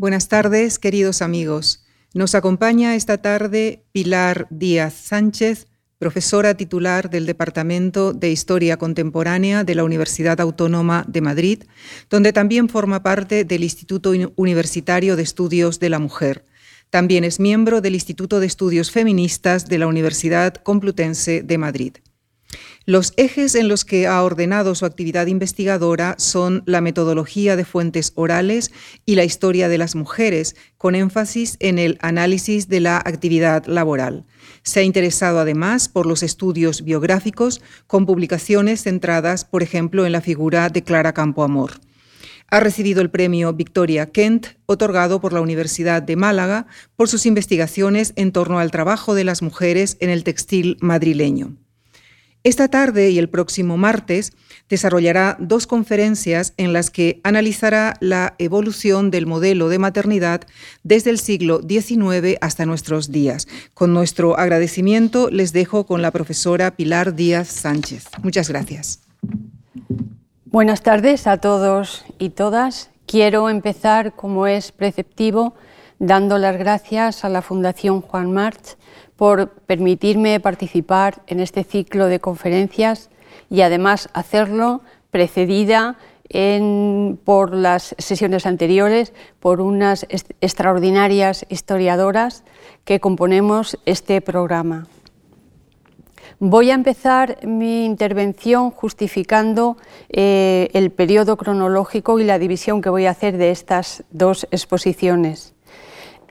Buenas tardes, queridos amigos. Nos acompaña esta tarde Pilar Díaz Sánchez, profesora titular del Departamento de Historia Contemporánea de la Universidad Autónoma de Madrid, donde también forma parte del Instituto Universitario de Estudios de la Mujer. También es miembro del Instituto de Estudios Feministas de la Universidad Complutense de Madrid. Los ejes en los que ha ordenado su actividad investigadora son la metodología de fuentes orales y la historia de las mujeres, con énfasis en el análisis de la actividad laboral. Se ha interesado además por los estudios biográficos, con publicaciones centradas, por ejemplo, en la figura de Clara Campoamor. Ha recibido el premio Victoria Kent, otorgado por la Universidad de Málaga, por sus investigaciones en torno al trabajo de las mujeres en el textil madrileño. Esta tarde y el próximo martes desarrollará dos conferencias en las que analizará la evolución del modelo de maternidad desde el siglo XIX hasta nuestros días. Con nuestro agradecimiento les dejo con la profesora Pilar Díaz Sánchez. Muchas gracias. Buenas tardes a todos y todas. Quiero empezar, como es preceptivo, dando las gracias a la Fundación Juan March por permitirme participar en este ciclo de conferencias y además hacerlo precedida por las sesiones anteriores por unas extraordinarias historiadoras que componemos este programa. Voy a empezar mi intervención justificando eh, el periodo cronológico y la división que voy a hacer de estas dos exposiciones.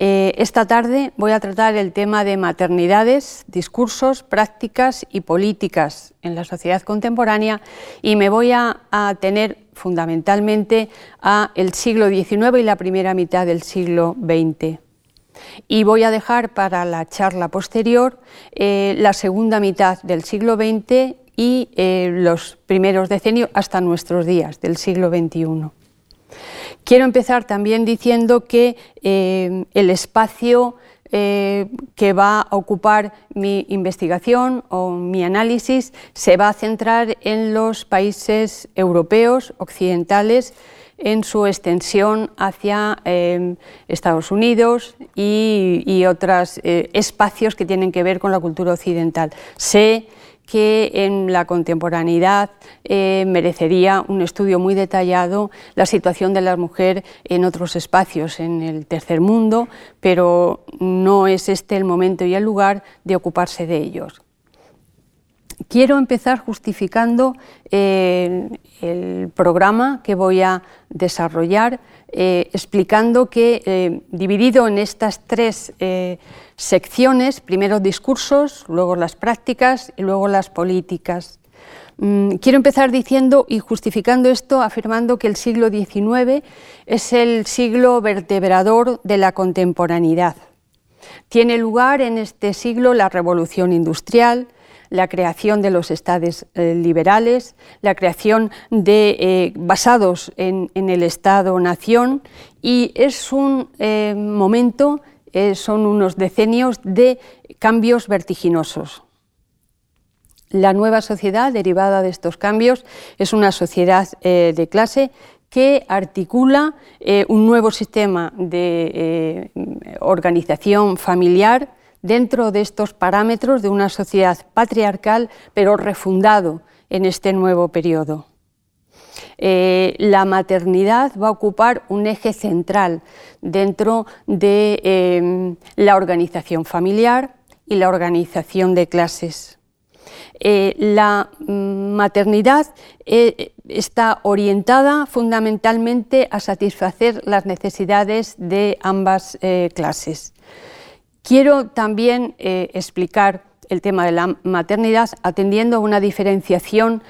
Eh, esta tarde voy a tratar el tema de maternidades, discursos, prácticas y políticas en la sociedad contemporánea y me voy a, tener fundamentalmente a el siglo XIX y la primera mitad del siglo XX. Y voy a dejar para la charla posterior eh, la segunda mitad del siglo XX y eh, los primeros decenios hasta nuestros días del siglo XXI. Quiero empezar también diciendo que eh, el espacio eh, que va a ocupar mi investigación o mi análisis se va a centrar en los países europeos, occidentales, en su extensión hacia eh, Estados Unidos y, otros espacios que tienen que ver con la cultura occidental. Que en la contemporaneidad eh, merecería un estudio muy detallado la situación de la mujer en otros espacios, en el tercer mundo, pero no es este el momento y el lugar de ocuparse de ellos. Quiero empezar justificando eh, el programa que voy a desarrollar, eh, explicando que, dividido en estas tres secciones, primero discursos, luego las prácticas y luego las políticas. Mm, quiero empezar diciendo y justificando esto, afirmando que el siglo XIX es el siglo vertebrador de la contemporaneidad. Tiene lugar en este siglo la revolución industrial, la creación de los estados eh, liberales, la creación de eh, basados en, el Estado-nación y es un eh, momento eh, son unos decenios de cambios vertiginosos. La nueva sociedad derivada de estos cambios es una sociedad eh, de clase que articula eh, un nuevo sistema de organización familiar dentro de estos parámetros de una sociedad patriarcal, pero refundado en este nuevo periodo. Eh, la maternidad va a ocupar un eje central dentro de em, la organización familiar y la organización de clases. Eh, la maternidad eh, está orientada fundamentalmente a satisfacer las necesidades de ambas clases. Quiero también explicar el tema de la maternidad atendiendo a una diferenciación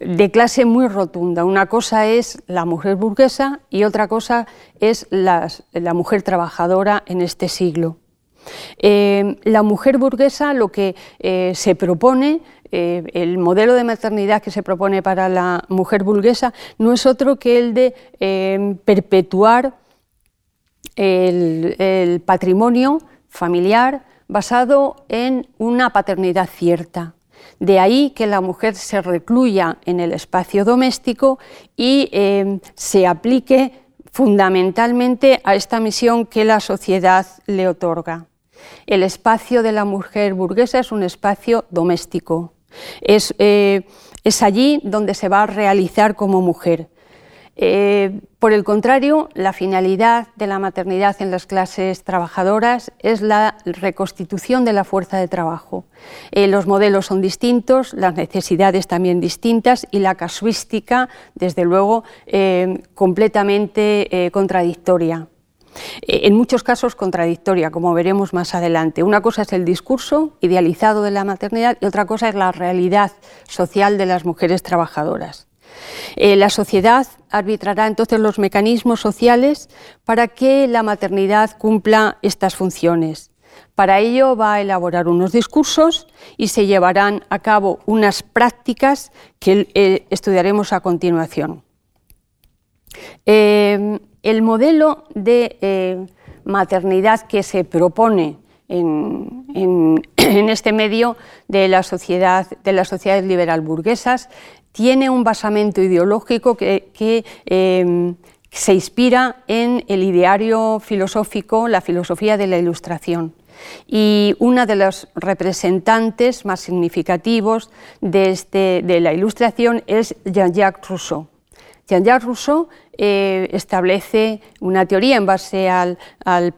de clase muy rotunda. Una cosa es la mujer burguesa y otra cosa es la, mujer trabajadora en este siglo. Eh, la mujer burguesa lo que eh, se propone, eh, el modelo de maternidad que se propone para la mujer burguesa, no es otro que el de perpetuar el patrimonio familiar basado en una paternidad cierta. De ahí que la mujer se recluya en el espacio doméstico y eh, se aplique fundamentalmente a esta misión que la sociedad le otorga. El espacio de la mujer burguesa es un espacio doméstico. Es, eh, es allí donde se va a realizar como mujer. Eh, por el contrario, la finalidad de la maternidad en las clases trabajadoras es la reconstitución de la fuerza de trabajo. Eh, los modelos son distintos, las necesidades también distintas y la casuística, desde luego, eh, completamente contradictoria. En muchos casos contradictoria, como veremos más adelante. Una cosa es el discurso idealizado de la maternidad y otra cosa es la realidad social de las mujeres trabajadoras. Eh, la sociedad arbitrará entonces los mecanismos sociales para que la maternidad cumpla estas funciones. Para ello va a elaborar unos discursos y se llevarán a cabo unas prácticas que eh, estudiaremos a continuación. Eh, el modelo de maternidad que se propone en, este medio de la sociedad, de las sociedades liberal burguesas tiene un basamento ideológico que, em, se inspira en el ideario filosófico, la filosofía de la Ilustración. Y una de los representantes más significativos de, este, de la Ilustración es Jean-Jacques Rousseau. Jean-Jacques Rousseau eh, establece una teoría en base al,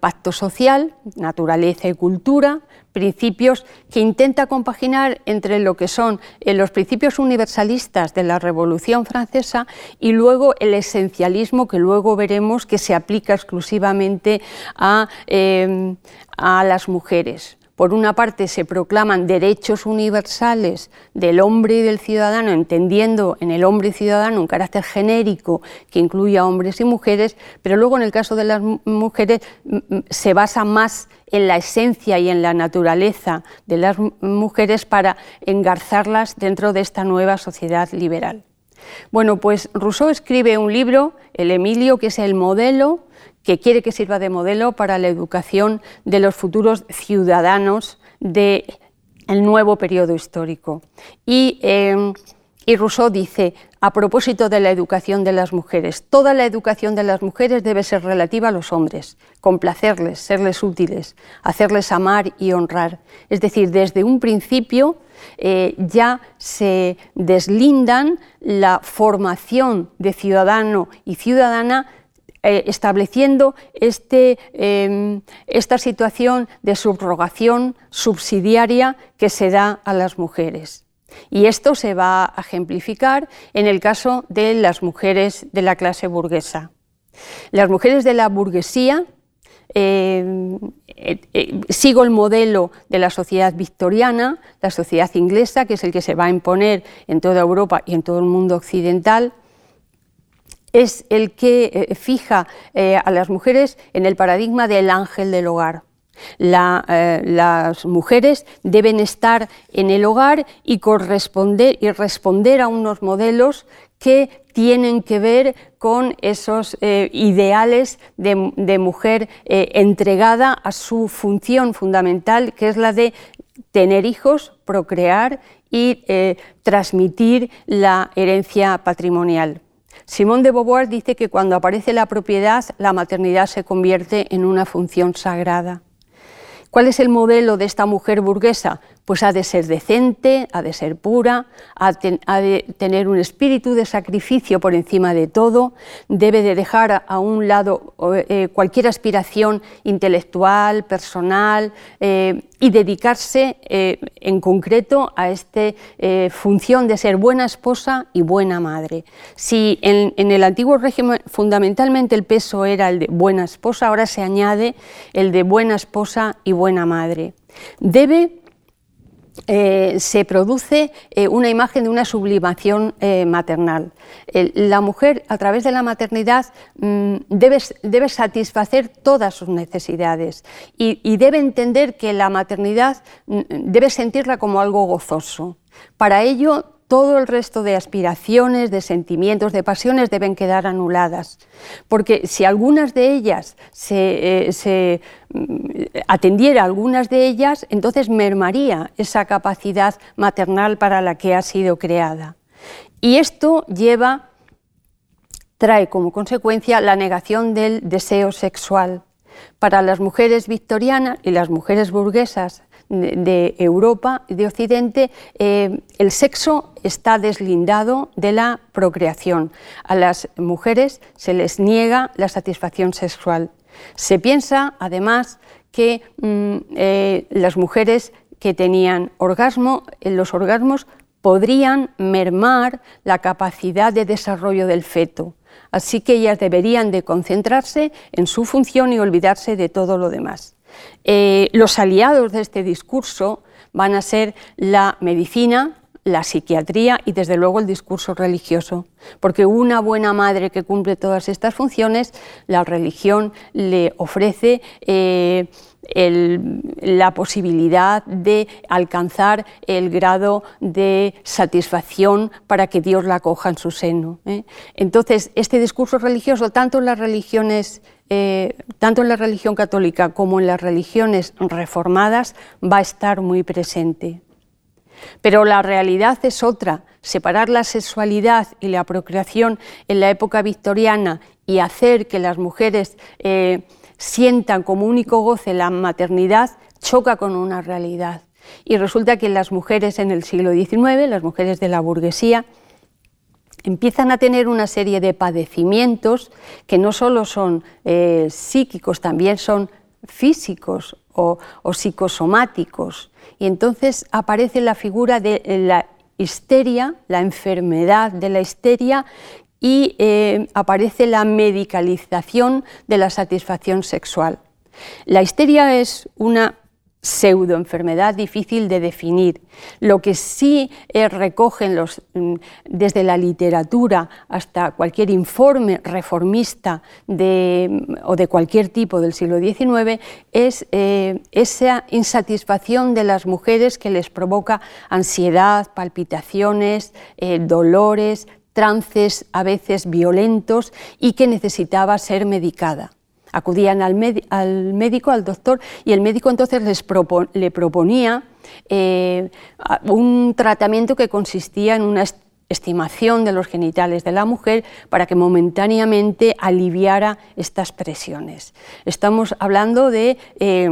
pacto social, naturaleza y cultura, principios que intenta compaginar entre lo que son eh, los principios universalistas de la Revolución Francesa y luego el esencialismo que luego veremos que se aplica exclusivamente a, eh, a las mujeres por una parte se proclaman derechos universales del hombre y del ciudadano, entendiendo en el hombre y ciudadano un carácter genérico que incluye a hombres y mujeres, pero luego en el caso de las mujeres se basa más en la esencia y en la naturaleza de las mujeres para engarzarlas dentro de esta nueva sociedad liberal. Bueno, pues Rousseau escribe un libro, El Emilio, que es el modelo que quiere que sirva de modelo para la educación de los futuros ciudadanos del nuevo periodo histórico. Y, eh, y Rousseau dice, a propósito de la educación de las mujeres, toda la educación de las mujeres debe ser relativa a los hombres, complacerles, serles útiles, hacerles amar y honrar. Es decir, desde un principio eh, ya se deslindan la formación de ciudadano y ciudadana eh, estableciendo este, em, esta situación de subrogación subsidiaria que se da a las mujeres. Y esto se va a ejemplificar en el caso de las mujeres de la clase burguesa. Las mujeres de la burguesía, em, eh, eh, sigo el modelo de la sociedad victoriana, la sociedad inglesa, que es el que se va a imponer en toda Europa y en todo el mundo occidental, es el que eh, fija eh, a las mujeres en el paradigma del ángel del hogar. Eh, las mujeres deben estar en el hogar y corresponder y responder a unos modelos que tienen que ver con esos ideales de, mujer entregada a su función fundamental, que es la de tener hijos, procrear y transmitir la herencia patrimonial. Simón de Beauvoir dice que cuando aparece la propiedad, la maternidad se convierte en una función sagrada. ¿Cuál es el modelo de esta mujer burguesa? Pues ha de ser decente, ha de ser pura, ha, de tener un espíritu de sacrificio por encima de todo, debe de dejar a un lado eh, cualquier aspiración intelectual, personal eh, y dedicarse eh, en concreto a esta función de ser buena esposa y buena madre. Si en, en el antiguo régimen fundamentalmente el peso era el de buena esposa, ahora se añade el de buena esposa y buena madre. Debe eh, se produce eh, una imagen de una sublimación eh, maternal. la mujer, a través de la maternidad, mm, debe, satisfacer todas sus necesidades y, debe entender que la maternidad mm, debe sentirla como algo gozoso. Para ello, todo el resto de aspiraciones, de sentimientos, de pasiones deben quedar anuladas. Porque si algunas de ellas se, eh, mm, atendiera algunas de ellas, entonces mermaría esa capacidad maternal para la que ha sido creada. Y esto lleva trae como consecuencia la negación del deseo sexual. Para las mujeres victorianas y las mujeres burguesas de Europa de Occidente, eh, el sexo está deslindado de la procreación. A las mujeres se les niega la satisfacción sexual. Se piensa, además, que mm, eh, las mujeres que tenían orgasmo, en los orgasmos podrían mermar la capacidad de desarrollo del feto. Así que ellas deberían de concentrarse en su función y olvidarse de todo lo demás. Eh, los aliados de este discurso van a ser la medicina, la psiquiatría y desde luego el discurso religioso, porque una buena madre que cumple todas estas funciones, la religión le ofrece eh, la posibilidad de alcanzar el grado de satisfacción para que Dios la acoja en su seno. ¿eh? Entonces, este discurso religioso, tanto en las religiones eh, tanto en la religión católica como en las religiones reformadas, va a estar muy presente. Pero la realidad es otra. Separar la sexualidad y la procreación en la época victoriana y hacer que las mujeres eh, sientan como único goce la maternidad choca con una realidad. Y resulta que las mujeres en el siglo XIX, las mujeres de la burguesía, empiezan a tener una serie de padecimientos que no solo son eh, psíquicos, también son físicos o, psicosomáticos. Y entonces aparece la figura de la histeria, la enfermedad de la histeria, y eh, aparece la medicalización de la satisfacción sexual. La histeria es una pseudoenfermedad difícil de definir. Lo que sí eh, recogen los, mm, desde la literatura hasta cualquier informe reformista o de cualquier tipo del siglo XIX es eh, esa insatisfacción de las mujeres que les provoca ansiedad, palpitaciones, eh, dolores, trances a veces violentos y que necesitaba ser medicada. Acudían al, médico, al doctor, y el médico entonces les le proponía eh, un tratamiento que consistía en una estimación de los genitales de la mujer para que momentáneamente aliviara estas presiones. Estamos hablando de eh,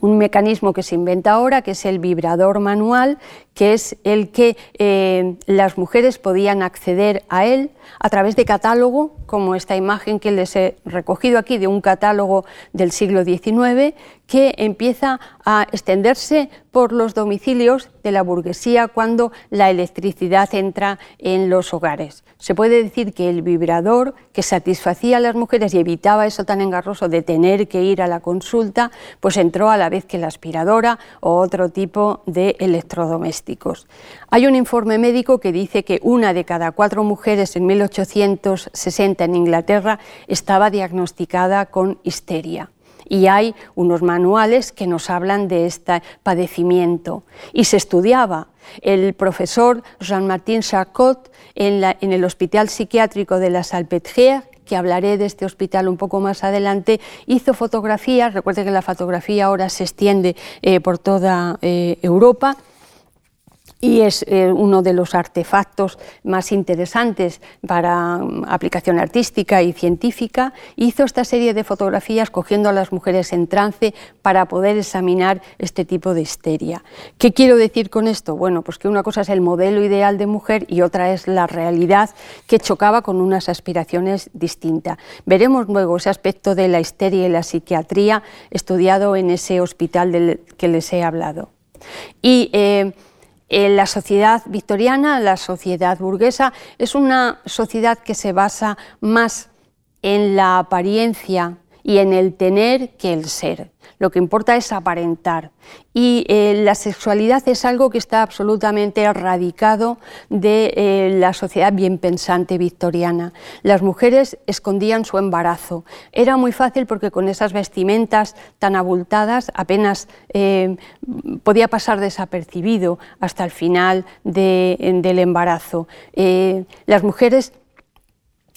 un mecanismo que se inventa ahora, que es el vibrador manual, que es el que eh, las mujeres podían acceder a él a través de catálogo, como esta imagen que les he recogido aquí de un catálogo del siglo XIX, que empieza a extenderse por los domicilios de la burguesía cuando la electricidad entra en los hogares. Se puede decir que el vibrador que satisfacía a las mujeres y evitaba eso tan engarroso de tener que ir a la consulta, pues entró a la vez que la aspiradora o otro tipo de electrodomésticos. Hay un informe médico que dice que una de cada cuatro mujeres en 1860 en Inglaterra estaba diagnosticada con histeria y hay unos manuales que nos hablan de este padecimiento. Y se estudiaba. El profesor Jean-Martin Charcot en, el Hospital Psiquiátrico de la Salpêtrière que hablaré de este hospital un poco más adelante, hizo fotografías, recuerde que la fotografía ahora se extiende eh, por toda eh, Europa, y es eh, uno de los artefactos más interesantes para mm, aplicación artística y científica. Hizo esta serie de fotografías cogiendo a las mujeres en trance para poder examinar este tipo de histeria. ¿Qué quiero decir con esto? Bueno, pues que una cosa es el modelo ideal de mujer y otra es la realidad que chocaba con unas aspiraciones distintas. Veremos luego ese aspecto de la histeria y la psiquiatría estudiado en ese hospital del que les he hablado. Y eh, la sociedad victoriana, la sociedad burguesa, es una sociedad que se basa más en la apariencia y en el tener que el ser. Lo que importa es aparentar. Y eh, la sexualidad es algo que está absolutamente erradicado de eh, la sociedad bien pensante victoriana. Las mujeres escondían su embarazo. Era muy fácil porque con esas vestimentas tan abultadas apenas eh, podía pasar desapercibido hasta el final del embarazo. las mujeres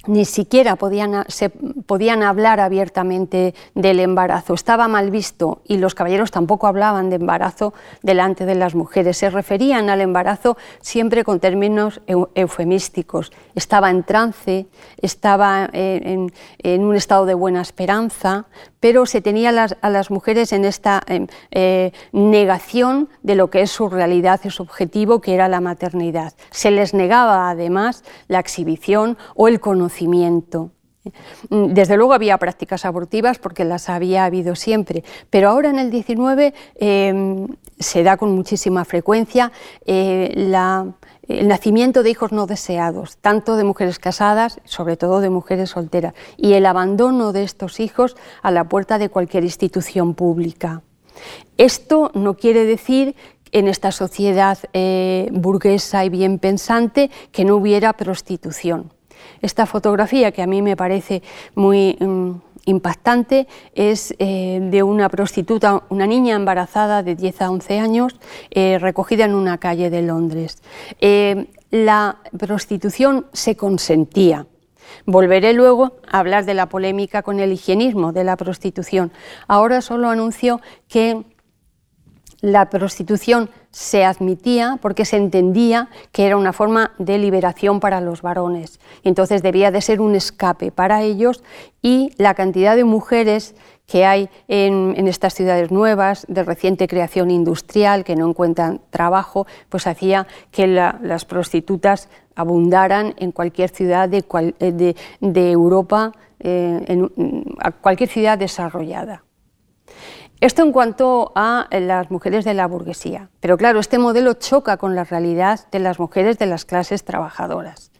ni siquiera podían, se, podían hablar abiertamente del embarazo, estaba mal visto y los caballeros tampoco hablaban de embarazo delante de las mujeres, se referían al embarazo siempre con términos eufemísticos, estaba en trance, estaba en, un estado de buena esperanza, pero se tenía a las, mujeres en esta eh, negación de lo que es su realidad y su objetivo, que era la maternidad. Se les negaba además la exhibición o el conocimiento. Desde luego había prácticas abortivas porque las había habido siempre, pero ahora en el 19 em, se da con muchísima frecuencia eh, el nacimiento de hijos no deseados, tanto de mujeres casadas, sobre todo de mujeres solteras, y el abandono de estos hijos a la puerta de cualquier institución pública. Esto no quiere decir en esta sociedad eh, burguesa y bien pensante que no hubiera prostitución. Esta fotografía, que a mí me parece muy mm, impactante, es eh, de una prostituta, una niña embarazada de 10 a 11 años, eh, recogida en una calle de Londres. Eh, la prostitución se consentía. Volveré luego a hablar de la polémica con el higienismo de la prostitución. Ahora solo anuncio que la prostitución se admitía porque se entendía que era una forma de liberación para los varones. Entonces debía de ser un escape para ellos y la cantidad de mujeres que hay en, estas ciudades nuevas de reciente creación industrial que no encuentran trabajo, pues hacía que las prostitutas abundaran en cualquier ciudad de, Europa, eh, en, cualquier ciudad desarrollada. Esto en cuanto a las mujeres de la burguesía. Pero claro, este modelo choca con la realidad de las mujeres de las clases trabajadoras.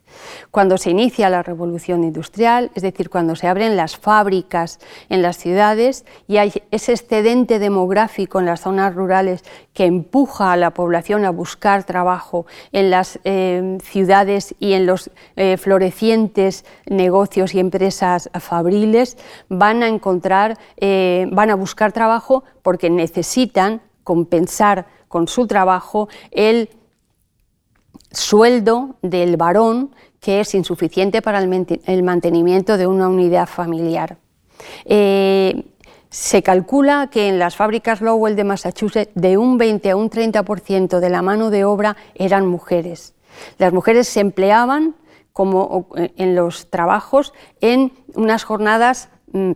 Cuando se inicia la revolución industrial, es decir, cuando se abren las fábricas en las ciudades y hay ese excedente demográfico en las zonas rurales que empuja a la población a buscar trabajo en las eh, ciudades y en los eh, florecientes negocios y empresas fabriles, van a encontrar, eh, van a buscar trabajo porque necesitan compensar con su trabajo el sueldo del varón que es insuficiente para el, mantenimiento de una unidad familiar. Eh, se calcula que en las fábricas Lowell de Massachusetts de un 20 a un 30% de la mano de obra eran mujeres. Las mujeres se empleaban como en los trabajos en unas jornadas mm,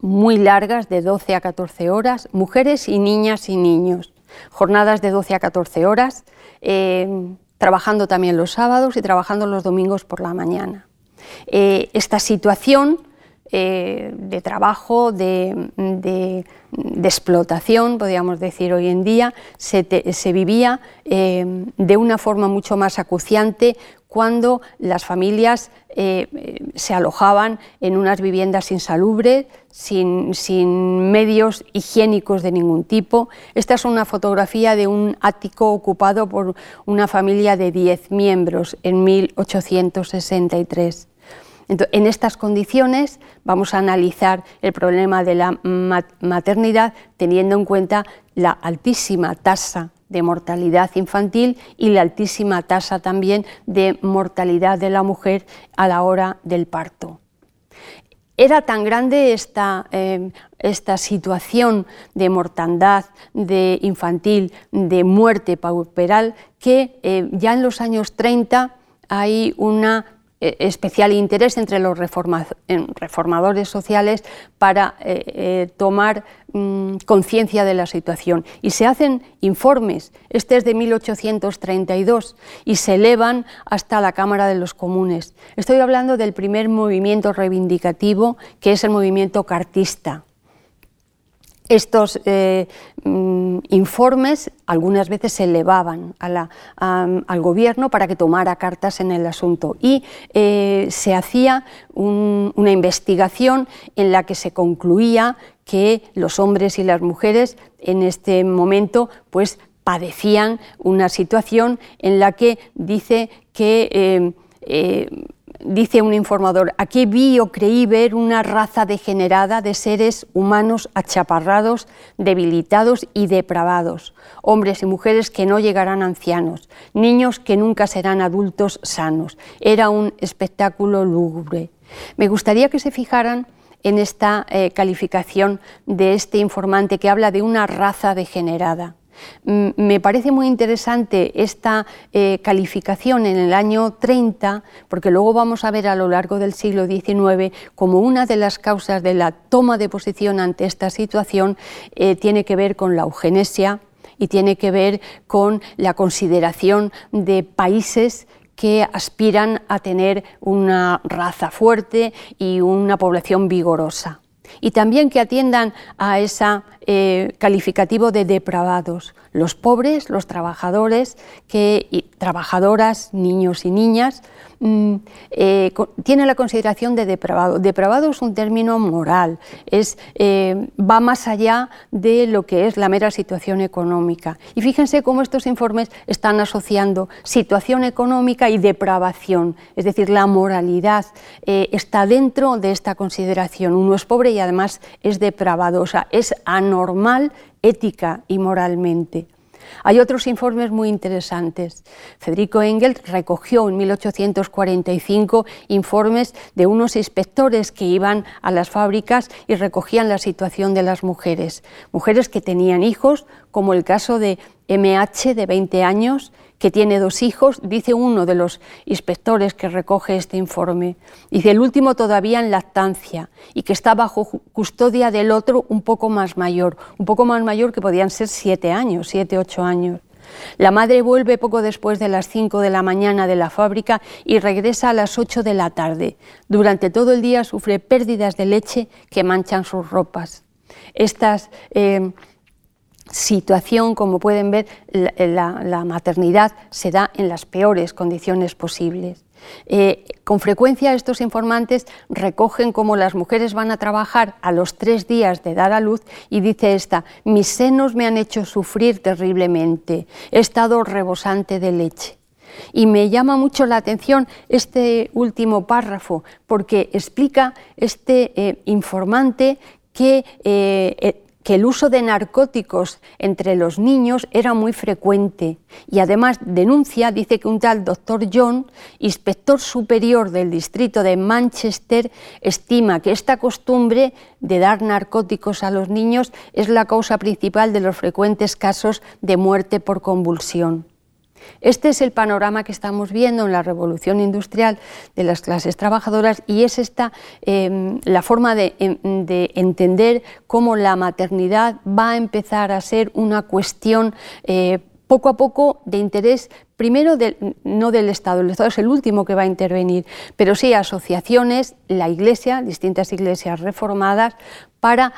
muy largas de 12 a 14 horas, mujeres y niñas y niños. Jornadas de 12 a 14 horas, eh, trabajando también los sábados y trabajando los domingos por la mañana. Eh, esta situación eh, de trabajo, de, explotación, podríamos decir hoy en día, se, vivía eh, de una forma mucho más acuciante cuando las familias eh, se alojaban en unas viviendas insalubres, sin, sin, medios higiénicos de ningún tipo. Esta es una fotografía de un ático ocupado por una familia de 10 miembros en 1863. En estas condiciones vamos a analizar el problema de la maternidad teniendo en cuenta la altísima tasa de mortalidad infantil y la altísima tasa también de mortalidad de la mujer a la hora del parto. Era tan grande esta, esta situación de mortandad de infantil, de muerte pauperal, que eh, ya en los años 30 hay una especial interés entre los reformadores sociales para eh, eh, tomar mm, conciencia de la situación. Y se hacen informes, este es de 1832, y se elevan hasta la Cámara de los Comunes. Estoy hablando del primer movimiento reivindicativo, que es el movimiento cartista estos eh, mm, informes algunas veces se elevaban al gobierno para que tomara cartas en el asunto. Y eh, se hacía una investigación en la que se concluía que los hombres y las mujeres en este momento pues padecían una situación en la que dice que eh, dice un informador, aquí vi o creí ver una raza degenerada de seres humanos achaparrados, debilitados y depravados, hombres y mujeres que no llegarán ancianos, niños que nunca serán adultos sanos. Era un espectáculo lúgubre. Me gustaría que se fijaran en esta eh, calificación de este informante que habla de una raza degenerada. Mm, me parece muy interesante esta eh, calificación en el año 30, porque luego vamos a ver a lo largo del siglo XIX como una de las causas de la toma de posición ante esta situación eh, tiene que ver con la eugenesia y tiene que ver con la consideración de países que aspiran a tener una raza fuerte y una población vigorosa. Y también que atiendan a ese eh, calificativo de depravados, los pobres, los trabajadores, trabajadoras, niños y niñas, mm, eh, tiene la consideración de depravado. Depravado es un término moral, es, eh, va más allá de lo que es la mera situación económica. Y fíjense cómo estos informes están asociando situación económica y depravación, es decir, la moralidad está dentro de esta consideración. Uno es pobre y además es depravado, o sea, es anormal ética y moralmente. Hay otros informes muy interesantes. Federico Engels recogió en 1845 informes de unos inspectores que iban a las fábricas y recogían la situación de las mujeres. Mujeres que tenían hijos, como el caso de MH de 20 años, que tiene dos hijos, dice uno de los inspectores que recoge este informe. Dice el último todavía en lactancia y que está bajo custodia del otro un poco más mayor, un poco más mayor que podían ser siete años, siete, ocho años. La madre vuelve poco después de las cinco de la mañana de la fábrica y regresa a las ocho de la tarde. Durante todo el día sufre pérdidas de leche que manchan sus ropas. Estas eh, situación, como pueden ver, la, maternidad se da en las peores condiciones posibles. Eh, con frecuencia estos informantes recogen cómo las mujeres van a trabajar a los tres días de dar a luz y dice esta, mis senos me han hecho sufrir terriblemente, he estado rebosante de leche. Y me llama mucho la atención este último párrafo porque explica este eh, informante que eh, que el uso de narcóticos entre los niños era muy frecuente y además denuncia, dice que un tal doctor John, inspector superior del distrito de Manchester, estima que esta costumbre de dar narcóticos a los niños es la causa principal de los frecuentes casos de muerte por convulsión. Este es el panorama que estamos viendo en la revolución industrial de las clases trabajadoras y es esta em, la forma em, de, entender cómo la maternidad va a empezar a ser una cuestión eh, poco a poco de interés, primero no del Estado, el Estado es el último que va a intervenir, pero sí asociaciones, la Iglesia, distintas iglesias reformadas, para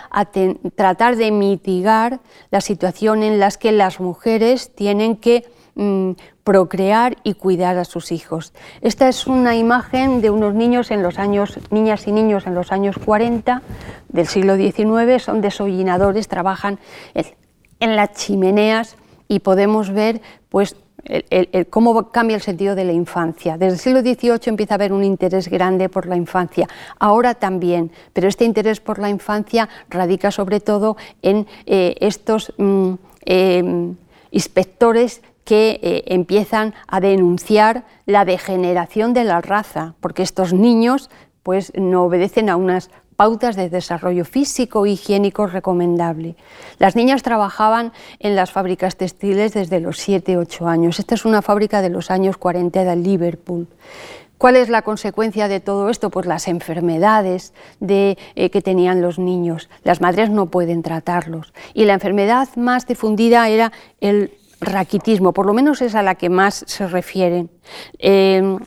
tratar de mitigar la situación en la que las mujeres tienen que Mm, procrear y cuidar a sus hijos. Esta es una imagen de unos niños en los años, niñas y niños en los años 40 del siglo XIX, son desollinadores, trabajan en las chimeneas y podemos ver pues cómo cambia el sentido de la infancia. Desde el siglo XVIII empieza a haber un interés grande por la infancia, ahora también, pero este interés por la infancia radica sobre todo en eh, estos mm, eh, inspectores que eh, empiezan a denunciar la degeneración de la raza, porque estos niños pues, no obedecen a unas pautas de desarrollo físico e higiénico recomendable. Las niñas trabajaban en las fábricas textiles desde los 7-8 años. Esta es una fábrica de los años 40 de Liverpool. ¿Cuál es la consecuencia de todo esto? Pues las enfermedades de, eh, que tenían los niños. Las madres no pueden tratarlos. Y la enfermedad más difundida era el raquitismo, por lo menos es a la que más se refieren. Em,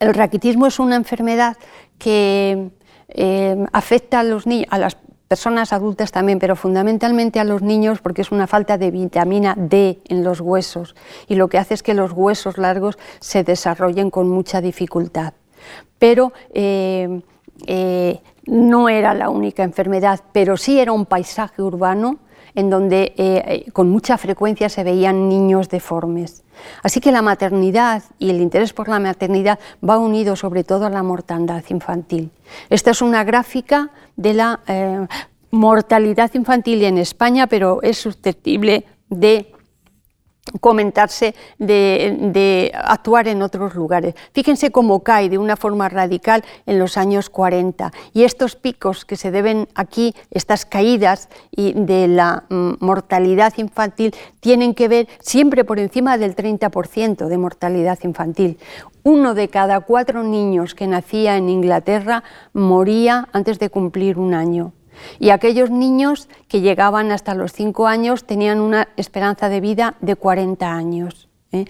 el raquitismo es una enfermedad que em, afecta a los niños, a las personas adultas también, pero fundamentalmente a los niños porque es una falta de vitamina D en los huesos y lo que hace es que los huesos largos se desarrollen con mucha dificultad. Pero em, eh, no era la única enfermedad, pero sí era un paisaje urbano en donde eh, con mucha frecuencia se veían niños deformes. Así que la maternidad y el interés por la maternidad va unido sobre todo a la mortandad infantil. Esta es una gráfica de la eh, mortalidad infantil en España, pero es susceptible de comentarse de, actuar en otros lugares. Fíjense cómo cae de una forma radical en los años 40 y estos picos que se deben aquí, estas caídas y de la mm, mortalidad infantil, tienen que ver siempre por encima del 30% de mortalidad infantil. Uno de cada cuatro niños que nacía en Inglaterra moría antes de cumplir un año. Y aquellos niños que llegaban hasta los 5 años tenían una esperanza de vida de 40 años. ¿eh?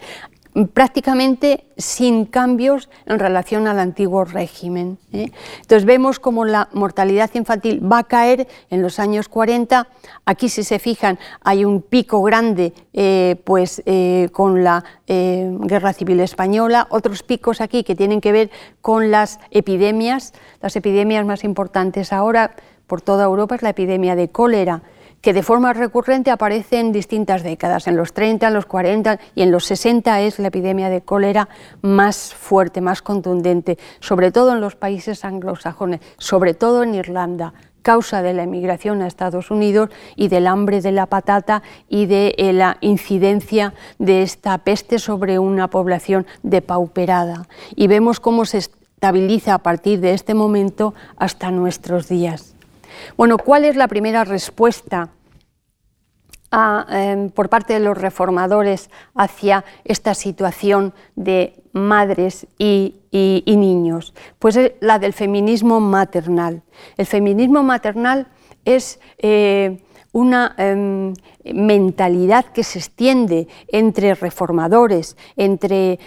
prácticamente sin cambios en relación al antiguo régimen. ¿eh? Entonces vemos como la mortalidad infantil va a caer en los años 40. Aquí, si se fijan, hay un pico grande eh, pues, con la Guerra Civil Española, otros picos aquí que tienen que ver con las epidemias, las epidemias más importantes ahora por toda Europa es la epidemia de cólera, que de forma recurrente aparece en distintas décadas, en los 30, en los 40 y en los 60 es la epidemia de cólera más fuerte, más contundente, sobre todo en los países anglosajones, sobre todo en Irlanda, causa de la emigración a Estados Unidos y del hambre de la patata y de eh, la incidencia de esta peste sobre una población depauperada. Y vemos cómo se estabiliza a partir de este momento hasta nuestros días. Bueno, ¿cuál es la primera respuesta em, por parte de los reformadores hacia esta situación de madres y, niños? Pues es la del feminismo maternal. El feminismo maternal es eh, una em, mentalidad que se extiende entre reformadores, entre,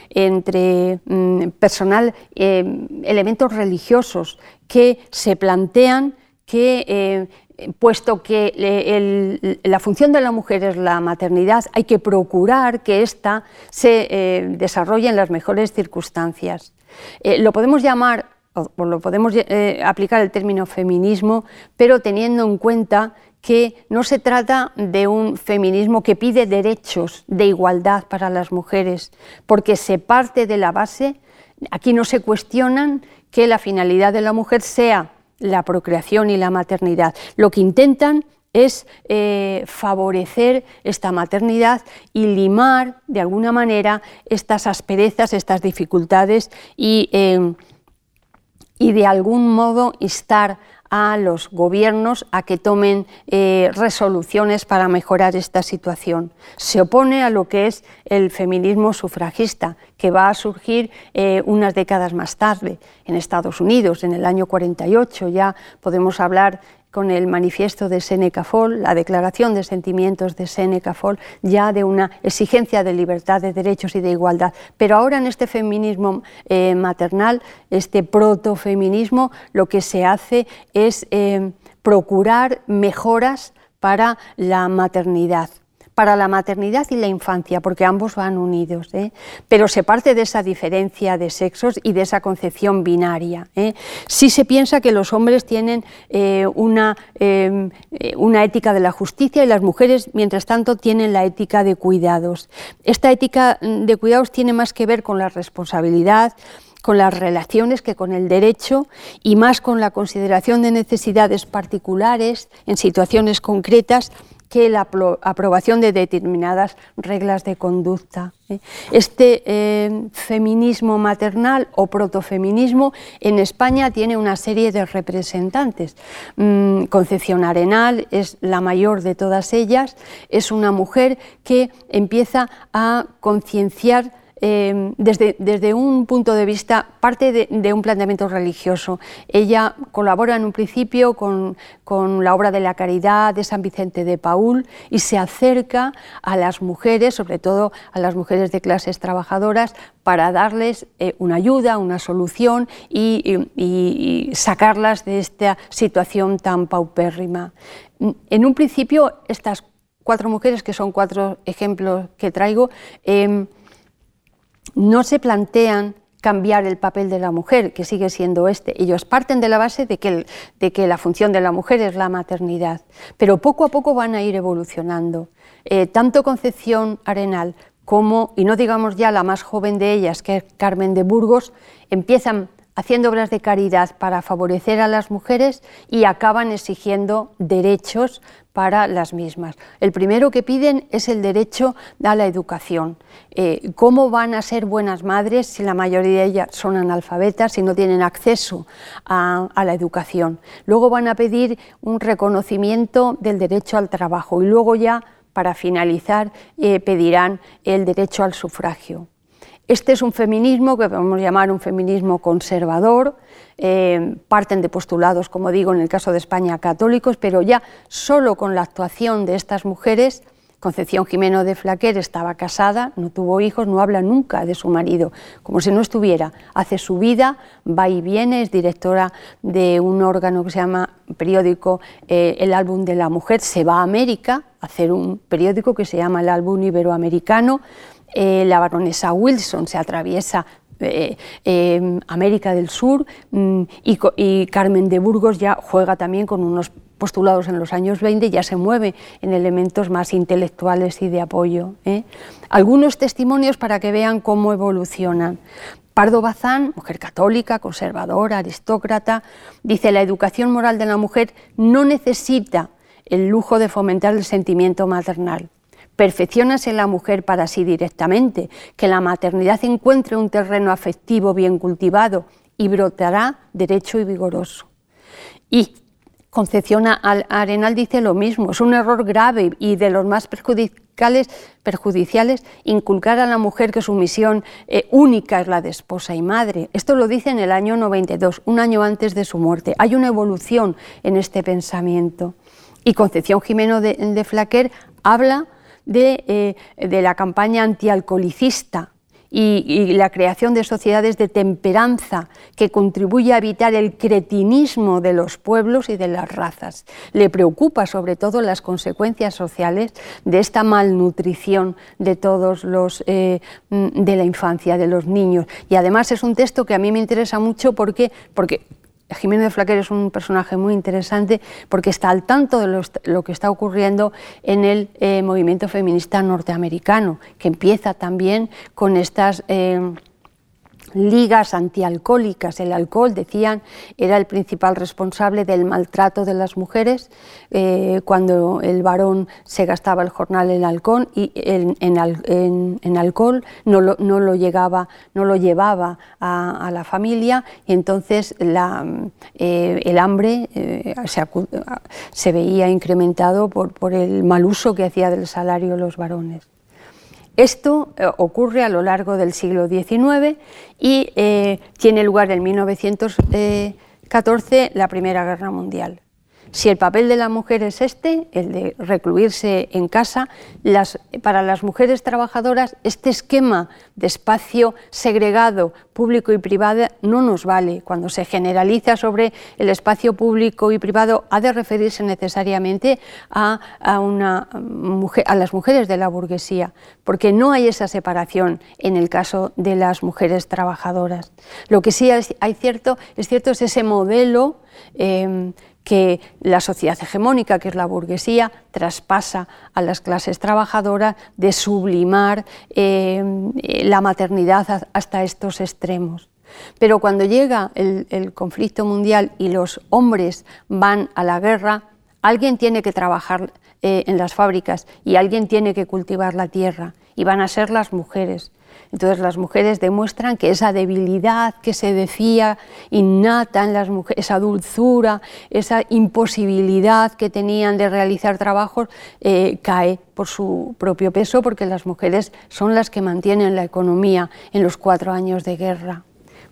mm, personal, em, elementos religiosos que se plantean que eh, puesto que la función de la mujer es la maternidad, hay que procurar que ésta se eh, desarrolle en las mejores circunstancias. Eh, lo podemos llamar, o lo podemos aplicar el término feminismo, pero teniendo en cuenta que no se trata de un feminismo que pide derechos de igualdad para las mujeres, porque se parte de la base, aquí no se cuestionan que la finalidad de la mujer sea la procreación y la maternidad. Lo que intentan es eh, favorecer esta maternidad y limar de alguna manera estas asperezas, estas dificultades y, eh, y de algún modo instar a los gobiernos a que tomen eh, resoluciones para mejorar esta situación. Se opone a lo que es el feminismo sufragista, que va a surgir eh, unas décadas más tarde en Estados Unidos, en el año 48. Ya podemos hablar con el manifiesto de Seneca Fall, la declaración de sentimientos de Seneca Fall, ya de una exigencia de libertad, de derechos y de igualdad. Pero ahora en este feminismo eh, maternal, este protofeminismo, lo que se hace es eh, procurar mejoras para la maternidad para la maternidad y la infancia, porque ambos van unidos, ¿eh? pero se parte de esa diferencia de sexos y de esa concepción binaria. ¿eh? Sí se piensa que los hombres tienen eh, una, em, una ética de la justicia y las mujeres, mientras tanto, tienen la ética de cuidados. Esta ética de cuidados tiene más que ver con la responsabilidad, con las relaciones que con el derecho y más con la consideración de necesidades particulares en situaciones concretas que la aprobación de determinadas reglas de conducta. ¿eh? Este eh, feminismo maternal o protofeminismo en España tiene una serie de representantes. Mm, Concepción Arenal es la mayor de todas ellas, es una mujer que empieza a concienciar Em, desde, un punto de vista, parte de, un planteamiento religioso. Ella colabora en un principio con, la obra de la caridad de San Vicente de Paul y se acerca a las mujeres, sobre todo a las mujeres de clases trabajadoras, para darles eh, una ayuda, una solución y, y, sacarlas de esta situación tan paupérrima. En un principio, estas cuatro mujeres, que son cuatro ejemplos que traigo, em, no se plantean cambiar el papel de la mujer, que sigue siendo este. Ellos parten de la base de que, la función de la mujer es la maternidad, pero poco a poco van a ir evolucionando. Eh, tanto Concepción Arenal como, y no digamos ya la más joven de ellas, que es Carmen de Burgos, empiezan haciendo obras de caridad para favorecer a las mujeres y acaban exigiendo derechos para las mismas. El primero que piden es el derecho a la educación. Eh, ¿Cómo van a ser buenas madres si la mayoría de ellas son analfabetas, y no tienen acceso a, la educación? Luego van a pedir un reconocimiento del derecho al trabajo y luego ya, para finalizar, eh, pedirán el derecho al sufragio. Este es un feminismo que podemos llamar un feminismo conservador, eh, parten de postulados, como digo, en el caso de España, católicos, pero ya solo con la actuación de estas mujeres, Concepción Jimeno de Flaquer estaba casada, no tuvo hijos, no habla nunca de su marido, como si no estuviera. Hace su vida, va y viene, es directora de un órgano que se llama periódico eh, El Álbum de la Mujer, se va a América a hacer un periódico que se llama El Álbum Iberoamericano, eh, la baronesa Wilson se atraviesa eh, eh, América del Sur mm, y, Carmen de Burgos ya juega también con unos postulados en los años 20, ya se mueve en elementos más intelectuales y de apoyo. Algunos testimonios para que vean cómo evolucionan. Pardo Bazán, mujer católica, conservadora, aristócrata, dice la educación moral de la mujer no necesita el lujo de fomentar el sentimiento maternal perfeccionas en la mujer para sí directamente, que la maternidad encuentre un terreno afectivo bien cultivado y brotará derecho y vigoroso. Y Concepción Arenal dice lo mismo, es un error grave y de los más perjudiciales, perjudiciales inculcar a la mujer que su misión eh, única es la de esposa y madre. Esto lo dice en el año 92, un año antes de su muerte. Hay una evolución en este pensamiento. Y Concepción Jimeno de, de Flaquer habla eh, de, la campaña antialcoholicista y, y, la creación de sociedades de temperanza que contribuye a evitar el cretinismo de los pueblos y de las razas. Le preocupa sobre todo las consecuencias sociales de esta malnutrición de todos los eh, de la infancia, de los niños. Y además es un texto que a mí me interesa mucho porque, porque Jiménez de Flaquer es un personaje muy interesante porque está al tanto de lo, que está ocurriendo en el eh, movimiento feminista norteamericano, que empieza también con estas... Eh, ligas antialcohólicas. El alcohol, decían, era el principal responsable del maltrato de las mujeres eh, cuando el varón se gastaba el jornal en alcohol y en, alcohol no lo, no lo, llegaba, no lo llevaba a, la familia y entonces eh, el hambre eh, se, se, veía incrementado por, por el mal uso que hacía del salario los varones. Esto eh, ocurre a lo largo del siglo XIX y eh, tiene lugar en 1914 la Primera Guerra Mundial. Si el papel de la mujer es este, el de recluirse en casa, para las mujeres trabajadoras este esquema de espacio segregado, público y privado, no nos vale. Cuando se generaliza sobre el espacio público y privado, ha de referirse necesariamente a, una a las mujeres de la burguesía, porque no hay esa separación en el caso de las mujeres trabajadoras. Lo que sí hay cierto, es cierto es ese modelo eh, que la sociedad hegemónica, que es la burguesía, traspasa a las clases trabajadoras de sublimar eh, la maternidad hasta estos extremos. Pero cuando llega el, conflicto mundial y los hombres van a la guerra, alguien tiene que trabajar eh, en las fábricas y alguien tiene que cultivar la tierra y van a ser las mujeres. Entonces las mujeres demuestran que esa debilidad que se decía innata en las mujeres, esa dulzura, esa imposibilidad que tenían de realizar trabajos, eh, cae por su propio peso porque las mujeres son las que mantienen la economía en los cuatro años de guerra.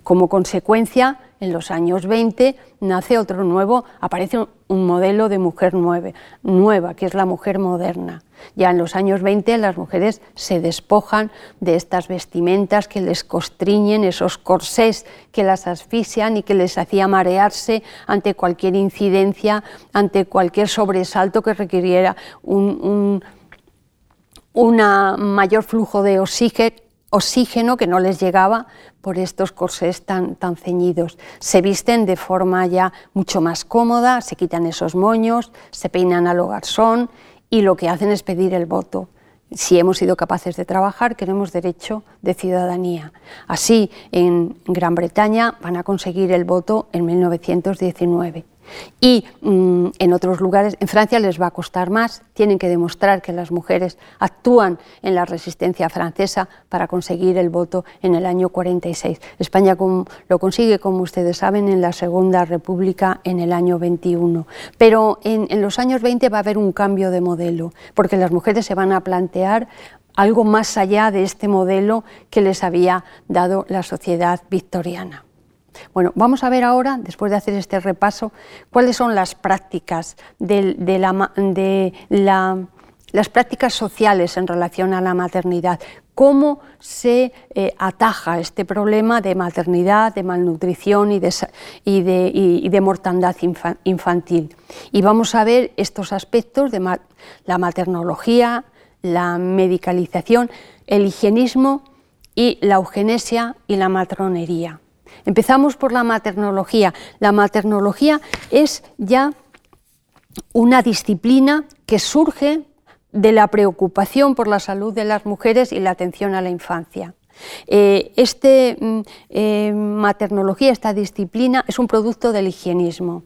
Como consecuencia, en los años 20 nace otro nuevo, aparece un modelo de mujer nueva, que es la mujer moderna. Ya en los años 20 las mujeres se despojan de estas vestimentas que les constriñen, esos corsés que las asfixian y que les hacía marearse ante cualquier incidencia, ante cualquier sobresalto que requiriera un, un mayor flujo de oxígeno oxígeno que no les llegaba por estos corsés tan, tan ceñidos. Se visten de forma ya mucho más cómoda, se quitan esos moños, se peinan a lo garzón y lo que hacen es pedir el voto. Si hemos sido capaces de trabajar, queremos derecho de ciudadanía. Así, en Gran Bretaña van a conseguir el voto en 1919. Y mm, en otros lugares, en Francia les va a costar más, tienen que demostrar que las mujeres actúan en la resistencia francesa para conseguir el voto en el año 46. España lo consigue, como ustedes saben, en la Segunda República en el año 21. Pero en, los años 20 va a haber un cambio de modelo, porque las mujeres se van a plantear algo más allá de este modelo que les había dado la sociedad victoriana. Bueno, vamos a ver ahora, después de hacer este repaso, cuáles son las prácticas de, las prácticas sociales en relación a la maternidad, cómo se eh, ataja este problema de maternidad, de malnutrición y de, mortandad infantil. Y vamos a ver estos aspectos de la maternología, la medicalización, el higienismo y la eugenesia y la matronería. Empezamos por la maternología. La maternología es ya una disciplina que surge de la preocupación por la salud de las mujeres y la atención a la infancia. Eh, este, mm, eh, maternología, esta disciplina, es un producto del higienismo.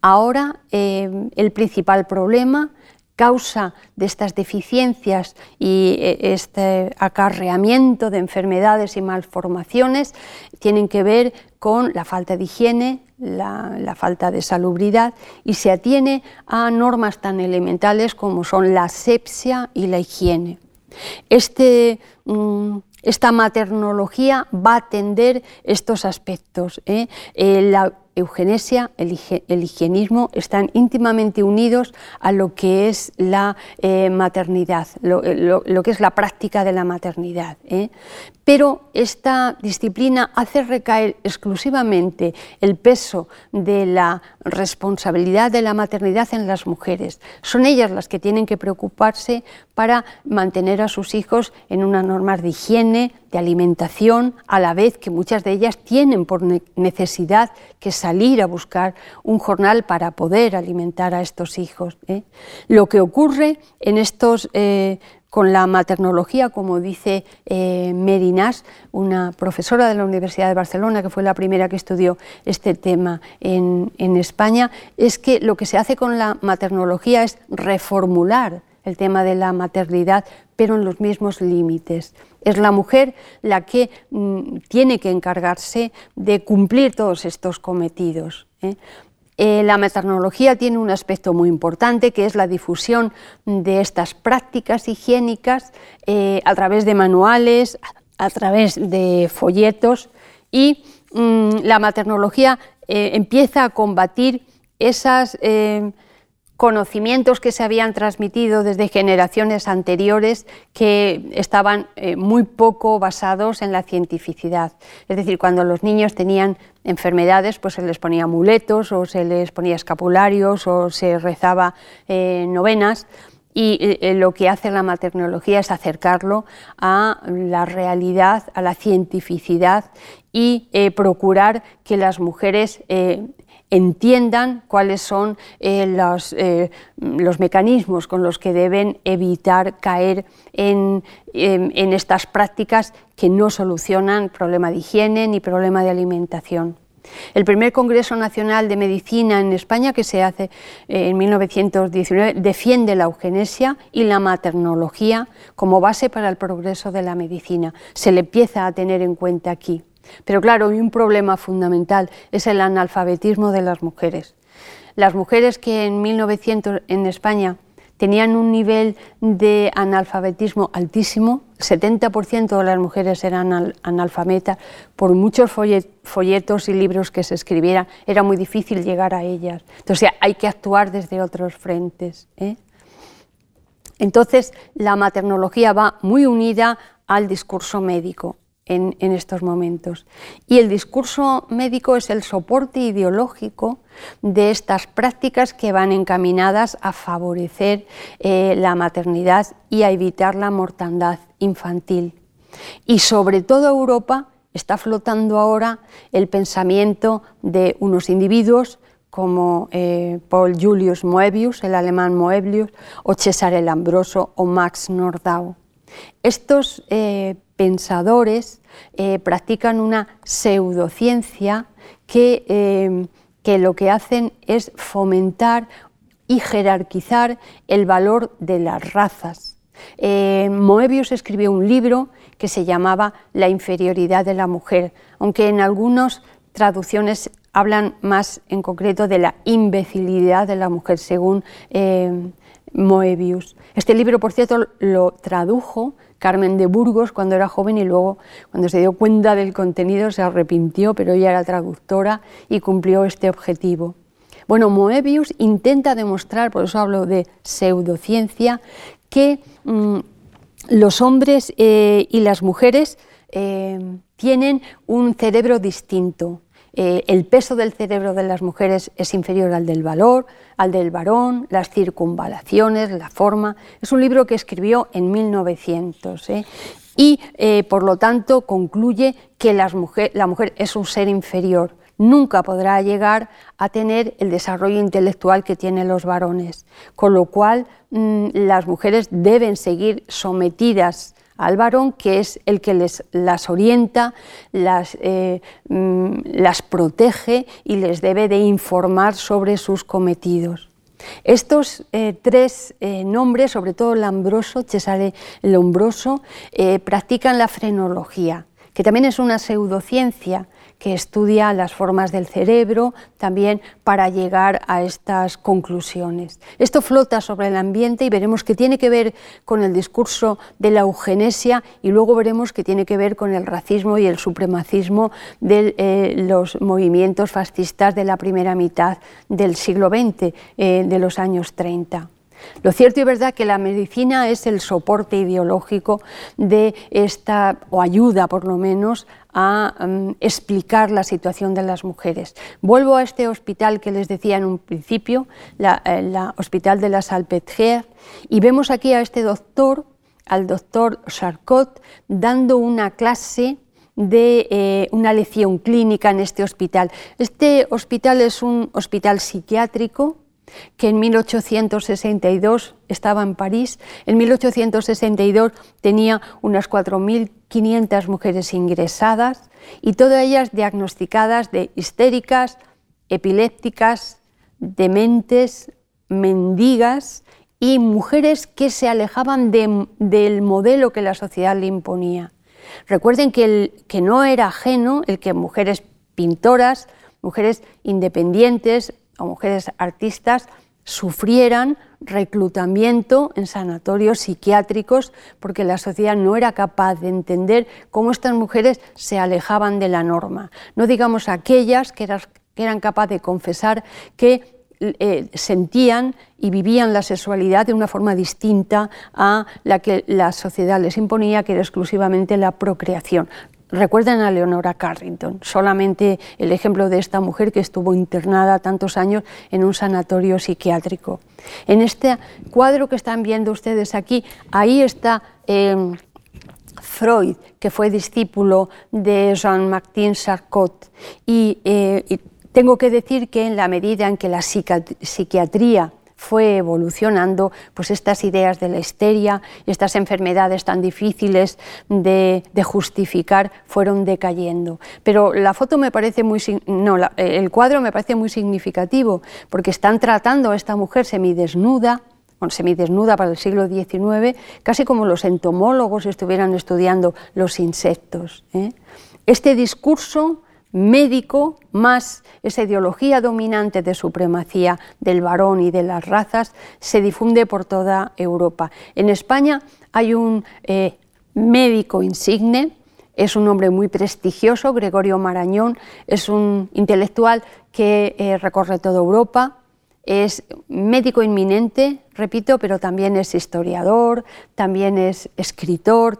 Ahora eh, el principal problema causa de estas deficiencias y eh, este acarreamiento de enfermedades y malformaciones tienen que ver con la falta de higiene, la, falta de salubridad y se atiene a normas tan elementales como son la asepsia y la higiene. Este, mm, esta maternología va a atender estos aspectos. ¿eh? Eh, eugenesia, el, higienismo están íntimamente unidos a lo que es la eh, maternidad, lo, que es la práctica de la maternidad. Pero esta disciplina hace recaer exclusivamente el peso de la responsabilidad de la maternidad en las mujeres. Son ellas las que tienen que preocuparse para mantener a sus hijos en unas normas de higiene, de alimentación, a la vez que muchas de ellas tienen por necesidad que salir a buscar un jornal para poder alimentar a estos hijos. ¿eh? Lo que ocurre en estos eh, con la maternología, como dice eh, Merinas, una profesora de la Universidad de Barcelona, que fue la primera que estudió este tema en, en España, es que lo que se hace con la maternología es reformular el tema de la maternidad, pero en los mismos límites. Es la mujer la que mm, tiene que encargarse de cumplir todos estos cometidos. ¿eh? Eh, la maternología tiene un aspecto muy importante que es la difusión de estas prácticas higiénicas eh, a través de manuales, a, través de folletos y mm, la maternología empieza a combatir esas conocimientos que se habían transmitido desde generaciones anteriores que estaban eh, muy poco basados en la cientificidad. Es decir, cuando los niños tenían enfermedades, pues se les ponía amuletos o se les ponía escapularios o se rezaba eh, novenas. Y eh, lo que hace la maternología es acercarlo a la realidad, a la cientificidad y procurar que las mujeres entiendan cuáles son eh, eh, los, mecanismos con los que deben evitar caer en, estas prácticas que no solucionan problema de higiene ni problema de alimentación. El primer Congreso Nacional de Medicina en España, que se hace eh, en 1919, defiende la eugenesia y la maternología como base para el progreso de la medicina. Se le empieza a tener en cuenta aquí. Pero claro, hay un problema fundamental, es el analfabetismo de las mujeres. Las mujeres que en 1900 en España tenían un nivel de analfabetismo altísimo, 70% de las mujeres eran analfabetas, por muchos folletos y libros que se escribieran, era muy difícil llegar a ellas. Entonces hay que actuar desde otros frentes. ¿eh? Entonces la maternología va muy unida al discurso médico en, estos momentos. Y el discurso médico es el soporte ideológico de estas prácticas que van encaminadas a favorecer eh, la maternidad y a evitar la mortandad infantil. Y sobre todo Europa está flotando ahora el pensamiento de unos individuos como eh, Paul Julius Moebius, el alemán Moebius, o Cesare Lambroso o Max Nordau. Estos eh, pensadores eh, practican una pseudociencia que, que lo que hacen es fomentar y jerarquizar el valor de las razas. Moebius escribió un libro que se llamaba La inferioridad de la mujer, aunque en algunas traducciones hablan más en concreto de la imbecilidad de la mujer, según eh, Moebius. Este libro, por cierto, lo tradujo Carmen de Burgos cuando era joven y luego, cuando se dio cuenta del contenido, se arrepintió, pero ella era traductora y cumplió este objetivo. Bueno, Moebius intenta demostrar, por eso hablo de pseudociencia, que mm, los hombres eh, y las mujeres eh, tienen un cerebro distinto. Eh, el peso del cerebro de las mujeres es inferior al del valor, al del varón, las circunvalaciones, la forma. Es un libro que escribió en 1900 y, por lo tanto, concluye que la mujer es un ser inferior. Nunca podrá llegar a tener el desarrollo intelectual que tienen los varones, con lo cual mm, las mujeres deben seguir sometidas al varón, que es el que les, las orienta, las, eh, mm, las protege y les debe de informar sobre sus cometidos. Estos eh, tres eh, nombres, sobre todo Lambroso, Cesare Lombroso, practican la frenología, que también es una pseudociencia que estudia las formas del cerebro también para llegar a estas conclusiones. Esto flota sobre el ambiente y veremos que tiene que ver con el discurso de la eugenesia y luego veremos que tiene que ver con el racismo y el supremacismo de eh, los movimientos fascistas de la primera mitad del siglo XX, eh, de los años 30. Lo cierto y verdad que la medicina es el soporte ideológico de esta, o ayuda por lo menos, a mm, explicar la situación de las mujeres. Vuelvo a este hospital que les decía en un principio, el eh, Hospital de la Salpêtrière, y vemos aquí a este doctor, al doctor Charcot, dando una clase de eh, una lección clínica en este hospital. Este hospital es un hospital psiquiátrico que en 1862 estaba en París, en 1862 tenía unas 4.500 mujeres ingresadas y todas ellas diagnosticadas de histéricas, epilépticas, dementes, mendigas y mujeres que se alejaban del modelo que la sociedad le imponía. Recuerden que, que no era ajeno el que mujeres pintoras, mujeres independientes, o mujeres artistas sufrieran reclutamiento en sanatorios psiquiátricos porque la sociedad no era capaz de entender cómo estas mujeres se alejaban de la norma. No digamos aquellas que, eran capaces de confesar que eh, sentían y vivían la sexualidad de una forma distinta a la que la sociedad les imponía, que era exclusivamente la procreación. Recuerden a Leonora Carrington, solamente el ejemplo de esta mujer que estuvo internada tantos años en un sanatorio psiquiátrico. En este cuadro que están viendo ustedes aquí, ahí está em, Freud, que fue discípulo de Jean-Martin Sarcot. Eh, y, tengo que decir que en la medida en que la psiquiatría fue evolucionando, pues estas ideas de la histeria, estas enfermedades tan difíciles de, justificar fueron decayendo. Pero la foto me parece muy, no, el cuadro me parece muy significativo porque están tratando a esta mujer semidesnuda, semidesnuda para el siglo XIX, casi como los entomólogos estuvieran estudiando los insectos. ¿eh? Este discurso médico más esa ideología dominante de supremacía del varón y de las razas se difunde por toda Europa. En España hay un eh, médico insigne, es un hombre muy prestigioso, Gregorio Marañón, es un intelectual que eh, recorre toda Europa, es médico inminente, repito, pero también es historiador, también es escritor,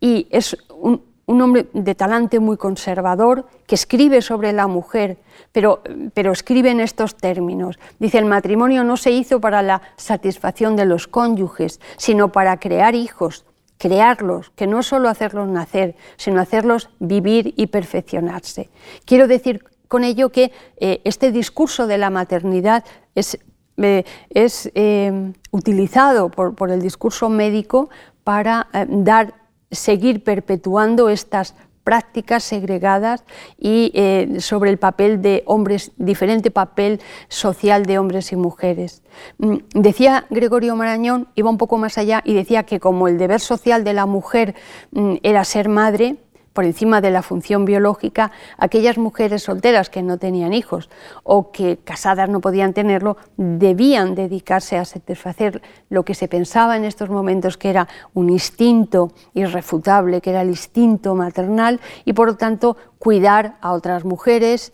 y es un, un hombre de talante muy conservador que escribe sobre la mujer, pero, pero escribe en estos términos. Dice, el matrimonio no se hizo para la satisfacción de los cónyuges, sino para crear hijos, crearlos, que no es solo hacerlos nacer, sino hacerlos vivir y perfeccionarse. Quiero decir con ello que eh, este discurso de la maternidad es, eh, eh, utilizado por, el discurso médico para dar, seguir perpetuando estas prácticas segregadas y eh, sobre el papel de hombres, diferente papel social de hombres y mujeres. Mm, decía Gregorio Marañón, iba un poco más allá y decía que como el deber social de la mujer mm, era ser madre, por encima de la función biológica, aquellas mujeres solteras que no tenían hijos o que casadas no podían tenerlo, debían dedicarse a satisfacer lo que se pensaba en estos momentos que era un instinto irrefutable, que era el instinto maternal, y por lo tanto cuidar a otras mujeres,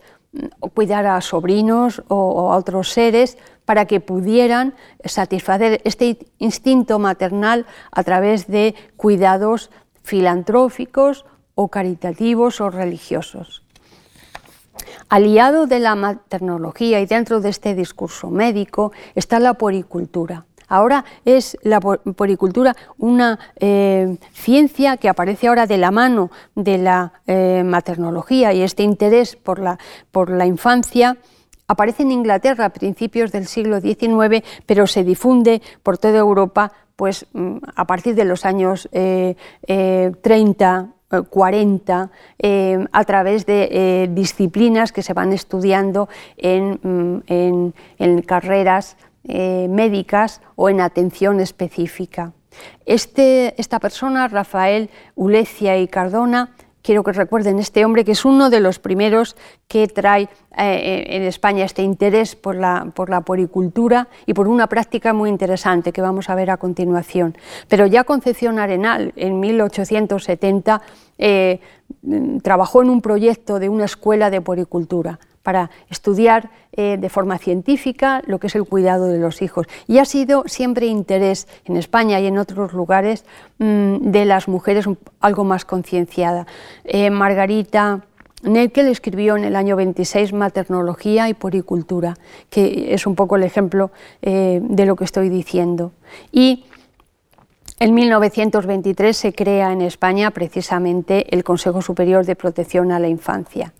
o cuidar a sobrinos o, a otros seres para que pudieran satisfacer este instinto maternal a través de cuidados filantróficos o caritativos o religiosos. Aliado de la maternología y dentro de este discurso médico está la poricultura. Ahora es la poricultura una eh, ciencia que aparece ahora de la mano de la eh, maternología y este interés por la, por la infancia aparece en Inglaterra a principios del siglo XIX, pero se difunde por toda Europa pues, mm, a partir de los años 30 eh, 40 eh, a través de eh, disciplinas que se van estudiando en, mm, carreras eh, médicas o en atención específica. Este, esta persona, Rafael Ulecia y Cardona, quiero que recuerden este hombre que es uno de los primeros que trae eh, en España este interés por la, por la poricultura y por una práctica muy interesante que vamos a ver a continuación. Pero ya Concepción Arenal, en 1870, eh, trabajó en un proyecto de una escuela de poricultura para estudiar eh, de forma científica lo que es el cuidado de los hijos. Y ha sido siempre interés en España y en otros lugares mm, de las mujeres algo más concienciada. Eh, Margarita Neckel escribió en el año 26 Maternología y Poricultura, que es un poco el ejemplo eh, de lo que estoy diciendo. Y en 1923 se crea en España precisamente el Consejo Superior de Protección a la Infancia.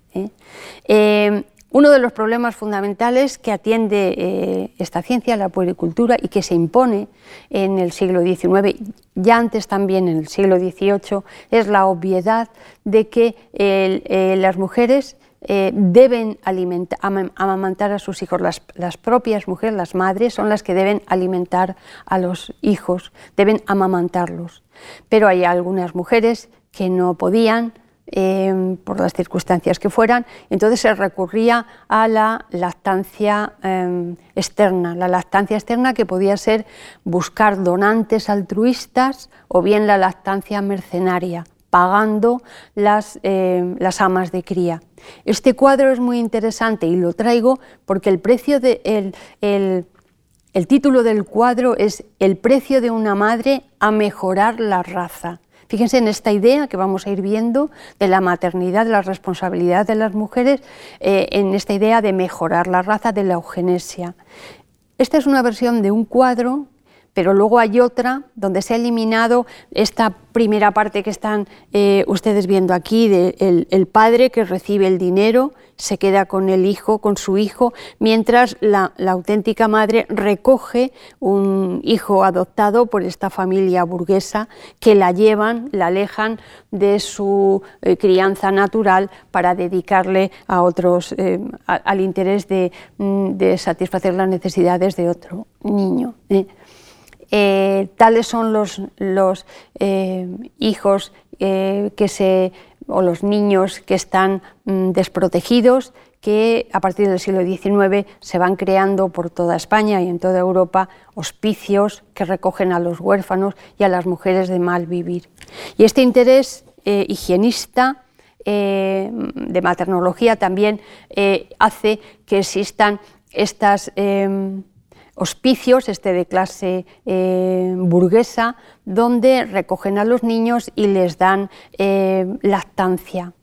Uno de los problemas fundamentales que atiende eh, esta ciencia, la puericultura, y que se impone en el siglo XIX, ya antes también en el siglo XVIII, es la obviedad de que eh, las mujeres eh, deben amamantar a sus hijos. Las, las, propias mujeres, las madres, son las que deben alimentar a los hijos, deben amamantarlos. Pero hay algunas mujeres que no podían Em, por las circunstancias que fueran, entonces se recurría a la lactancia em, externa, la lactancia externa que podía ser buscar donantes altruistas o bien la lactancia mercenaria, pagando las, em, las amas de cría. Este cuadro es muy interesante y lo traigo porque el precio de el, el título del cuadro es El precio de una madre a mejorar la raza. Fíjense en esta idea que vamos a ir viendo de la maternidad, de la responsabilidad de las mujeres, eh, en esta idea de mejorar la raza, de la eugenesia. Esta es una versión de un cuadro pero luego hay otra donde se ha eliminado esta primera parte que están eh, ustedes viendo aquí, de el, padre que recibe el dinero, se queda con el hijo, con su hijo, mientras la, auténtica madre recoge un hijo adoptado por esta familia burguesa que la llevan, la alejan de su eh, crianza natural para dedicarle a otros, eh, al interés mm, de, satisfacer las necesidades de otro niño. Eh, tales son los, eh, hijos eh, que se, o los niños que están mm, desprotegidos, que a partir del siglo XIX se van creando por toda España y en toda Europa hospicios que recogen a los huérfanos y a las mujeres de mal vivir. Y este interés higienista de maternología también hace que existan estas hospicios, este de clase eh, burguesa, donde recogen a los niños y les dan eh, lactancia.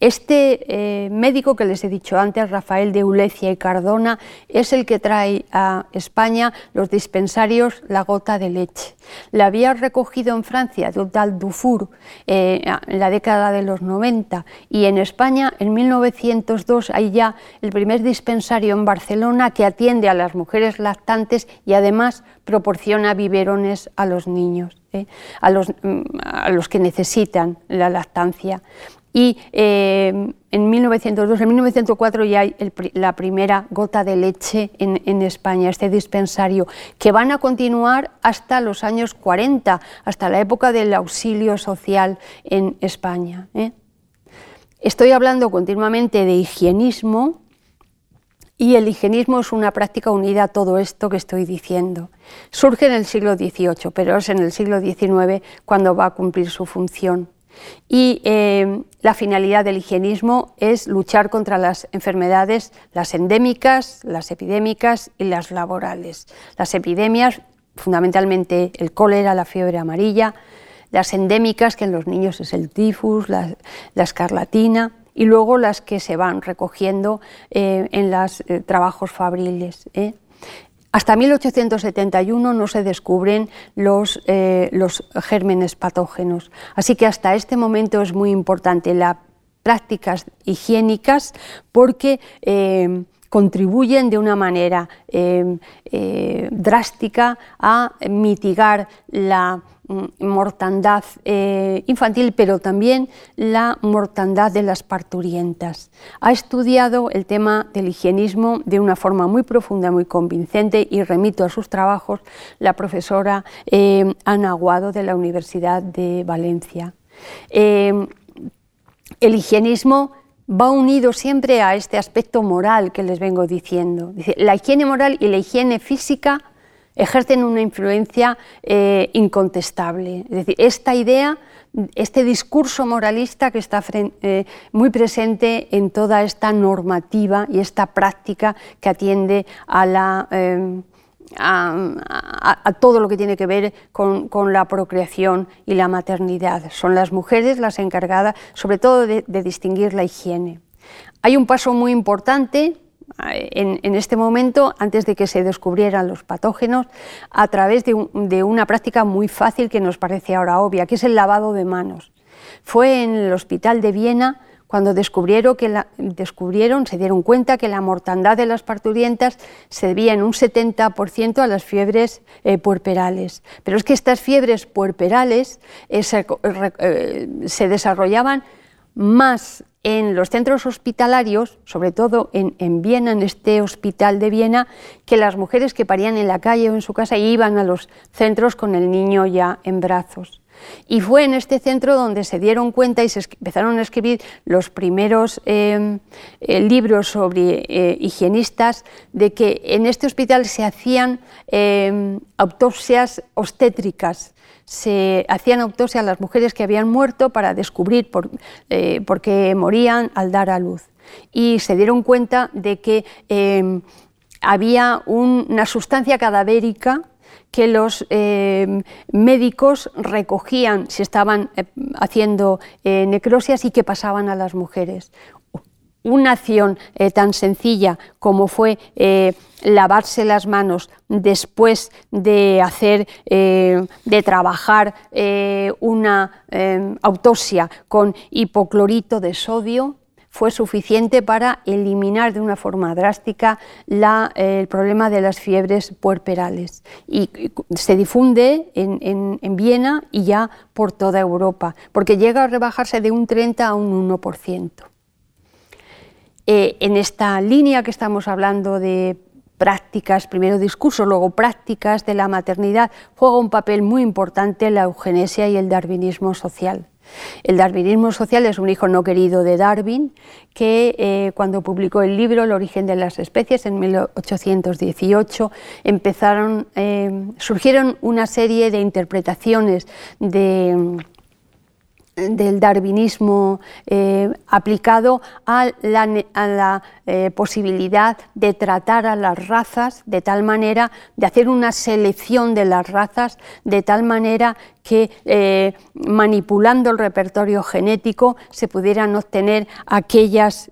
Este eh, médico que les he dicho antes, Rafael de Ulecia y Cardona, es el que trae a España los dispensarios La Gota de Leche. La había recogido en Francia de Dufour eh, en la década de los 90 y en España en 1902 hay ya el primer dispensario en Barcelona que atiende a las mujeres lactantes y además proporciona biberones a los niños, eh, a, los, mm, a los que necesitan la lactancia. Y eh, en 1902, en 1904 ya hay la primera gota de leche en, España, este dispensario, que van a continuar hasta los años 40, hasta la época del auxilio social en España. ¿eh? Estoy hablando continuamente de higienismo y el higienismo es una práctica unida a todo esto que estoy diciendo. Surge en el siglo XVIII, pero es en el siglo XIX cuando va a cumplir su función. Y eh, la finalidad del higienismo es luchar contra las enfermedades, las endémicas, las epidémicas y las laborales. Las epidemias, fundamentalmente el cólera, la fiebre amarilla, las endémicas, que en los niños es el tifus, la, escarlatina, y luego las que se van recogiendo eh, en los eh, trabajos fabriles. Hasta 1871 no se descubren los, eh, los, gérmenes patógenos, así que hasta este momento es muy importante las prácticas higiénicas porque eh, contribuyen de una manera eh, drástica a mitigar la mortandad eh, infantil, pero también la mortandad de las parturientas. Ha estudiado el tema del higienismo de una forma muy profunda, muy convincente, y remito a sus trabajos la profesora eh, Ana Aguado de la Universidad de Valencia. Eh, el higienismo va unido siempre a este aspecto moral que les vengo diciendo. la higiene moral y la higiene física ejercen una influencia eh, incontestable. Es decir, esta idea, este discurso moralista que está eh, muy presente en toda esta normativa y esta práctica que atiende a. Eh, a, todo lo que tiene que ver con, la procreación y la maternidad. Son las mujeres las encargadas, sobre todo, de distinguir la higiene. Hay un paso muy importante en, este momento, antes de que se descubrieran los patógenos, a través de, una práctica muy fácil que nos parece ahora obvia, que es el lavado de manos. Fue en el hospital de Viena cuando descubrieron, se dieron cuenta que la mortandad de las parturientas se debía en un 70% a las fiebres eh, puerperales. Pero es que estas fiebres puerperales eh, eh, se desarrollaban más en los centros hospitalarios, sobre todo en, Viena, en este hospital de Viena, que las mujeres que parían en la calle o en su casa iban a los centros con el niño ya en brazos. Y fue en este centro donde se dieron cuenta y se empezaron a escribir los primeros em, eh, libros sobre eh, higienistas de que en este hospital se hacían em, autopsias obstétricas se hacían autopsia a las mujeres que habían muerto para descubrir por, eh, qué morían al dar a luz. Y se dieron cuenta de que em, había una sustancia cadavérica que los em, médicos recogían si estaban eh, haciendo eh, necrosias y que pasaban a las mujeres una acción eh, tan sencilla como fue eh, lavarse las manos después de hacer, eh, de trabajar una autopsia con hipoclorito de sodio, fue suficiente para eliminar de una forma drástica el problema de las fiebres puerperales. Y, se difunde en, en, Viena y ya por toda Europa, porque llega a rebajarse de un 30 a un 1%. Eh, en esta línea que estamos hablando de prácticas, primero discurso, luego prácticas de la maternidad, juega un papel muy importante la eugenesia y el darwinismo social. El darwinismo social es un hijo no querido de Darwin, que eh, cuando publicó el libro El origen de las especies en 1818 empezaron, eh, surgieron una serie de interpretaciones de del darwinismo eh, aplicado a la, eh, posibilidad de tratar a las razas de tal manera, de hacer una selección de las razas de tal manera que eh, manipulando el repertorio genético se pudieran obtener aquellas,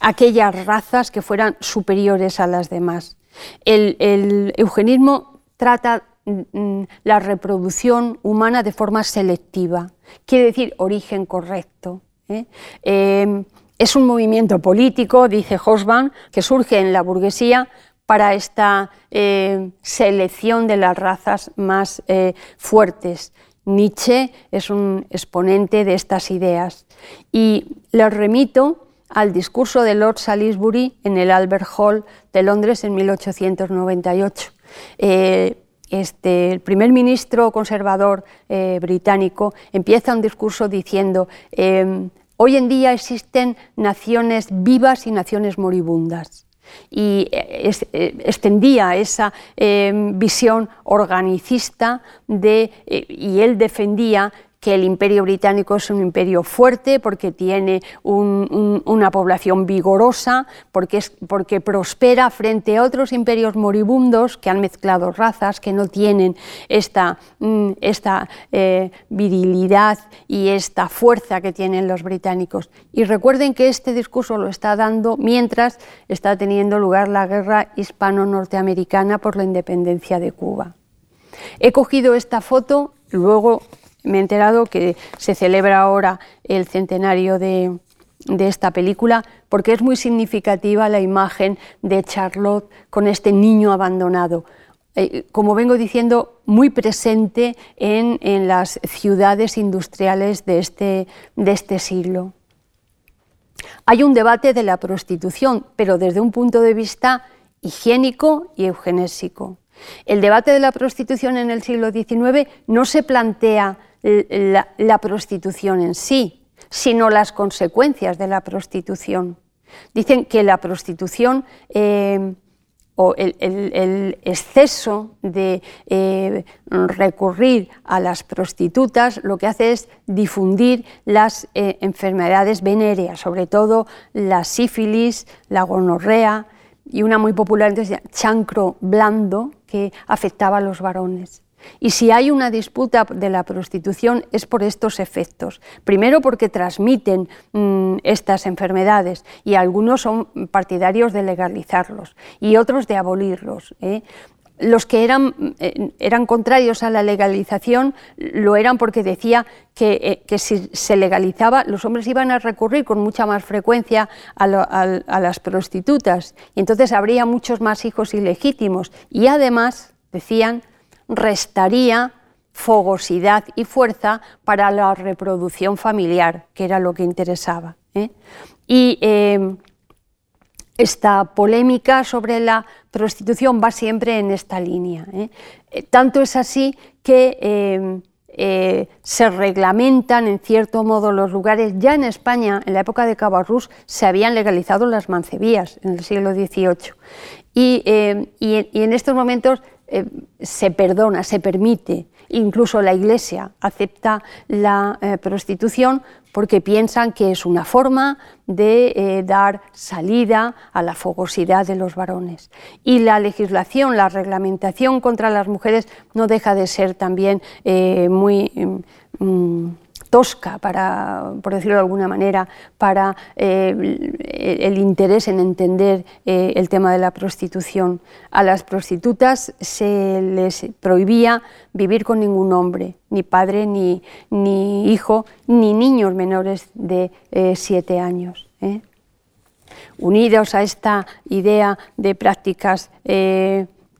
aquellas razas que fueran superiores a las demás. El, el eugenismo trata la reproducción humana de forma selectiva quiere decir origen correcto. ¿eh? Em, es un movimiento político, dice Hosban, que surge en la burguesía para esta em, selección de las razas más eh, fuertes. Nietzsche es un exponente de estas ideas. Y les remito al discurso de Lord Salisbury en el Albert Hall de Londres en 1898. Este, el primer ministro conservador eh, británico empieza un discurso diciendo, em, hoy en día existen naciones vivas y naciones moribundas. Y eh, eh, extendía esa em, visión organicista de, y él defendía que el imperio británico es un imperio fuerte porque tiene una población vigorosa, porque, es, porque prospera frente a otros imperios moribundos que han mezclado razas, que no tienen esta, mm, esta eh, virilidad y esta fuerza que tienen los británicos. Y recuerden que este discurso lo está dando mientras está teniendo lugar la guerra hispano-norteamericana por la independencia de Cuba. He cogido esta foto, luego me he enterado que se celebra ahora el centenario de, esta película porque es muy significativa la imagen de Charlotte con este niño abandonado. Eh, como vengo diciendo, muy presente en, las ciudades industriales este, de este siglo. Hay un debate de la prostitución, pero desde un punto de vista higiénico y eugenésico. El debate de la prostitución en el siglo XIX no se plantea la, prostitución en sí, sino las consecuencias de la prostitución. Dicen que la prostitución eh, o el, exceso de eh, recurrir a las prostitutas lo que hace es difundir las eh, enfermedades venéreas, sobre todo la sífilis, la gonorrea y una muy popular entonces, chancro blando que afectaba a los varones. Y si hay una disputa de la prostitución es por estos efectos. Primero porque transmiten mm, estas enfermedades y algunos son partidarios de legalizarlos y otros de abolirlos. ¿eh? Los que eran, eh, eran, contrarios a la legalización lo eran porque decía que, eh, si se legalizaba los hombres iban a recurrir con mucha más frecuencia a, a las prostitutas y entonces habría muchos más hijos ilegítimos y además, decían, restaría fogosidad y fuerza para la reproducción familiar, que era lo que interesaba. ¿eh? Y eh, esta polémica sobre la prostitución va siempre en esta línea. ¿eh? Tanto es así que se reglamentan en cierto modo los lugares. Ya en España, en la época de Cabarrús, se habían legalizado las mancebías en el siglo XVIII. y en estos momentos eh, se perdona, se permite. Incluso la Iglesia acepta la eh, prostitución porque piensan que es una forma de eh, dar salida a la fogosidad de los varones. Y la legislación, la reglamentación contra las mujeres no deja de ser también muy... Mm, tosca, para, por decirlo de alguna manera, para eh, el interés en entender eh, el tema de la prostitución. A las prostitutas se les prohibía vivir con ningún hombre, ni padre, ni, hijo, ni niños menores de eh, siete años. Unidos a esta idea de prácticas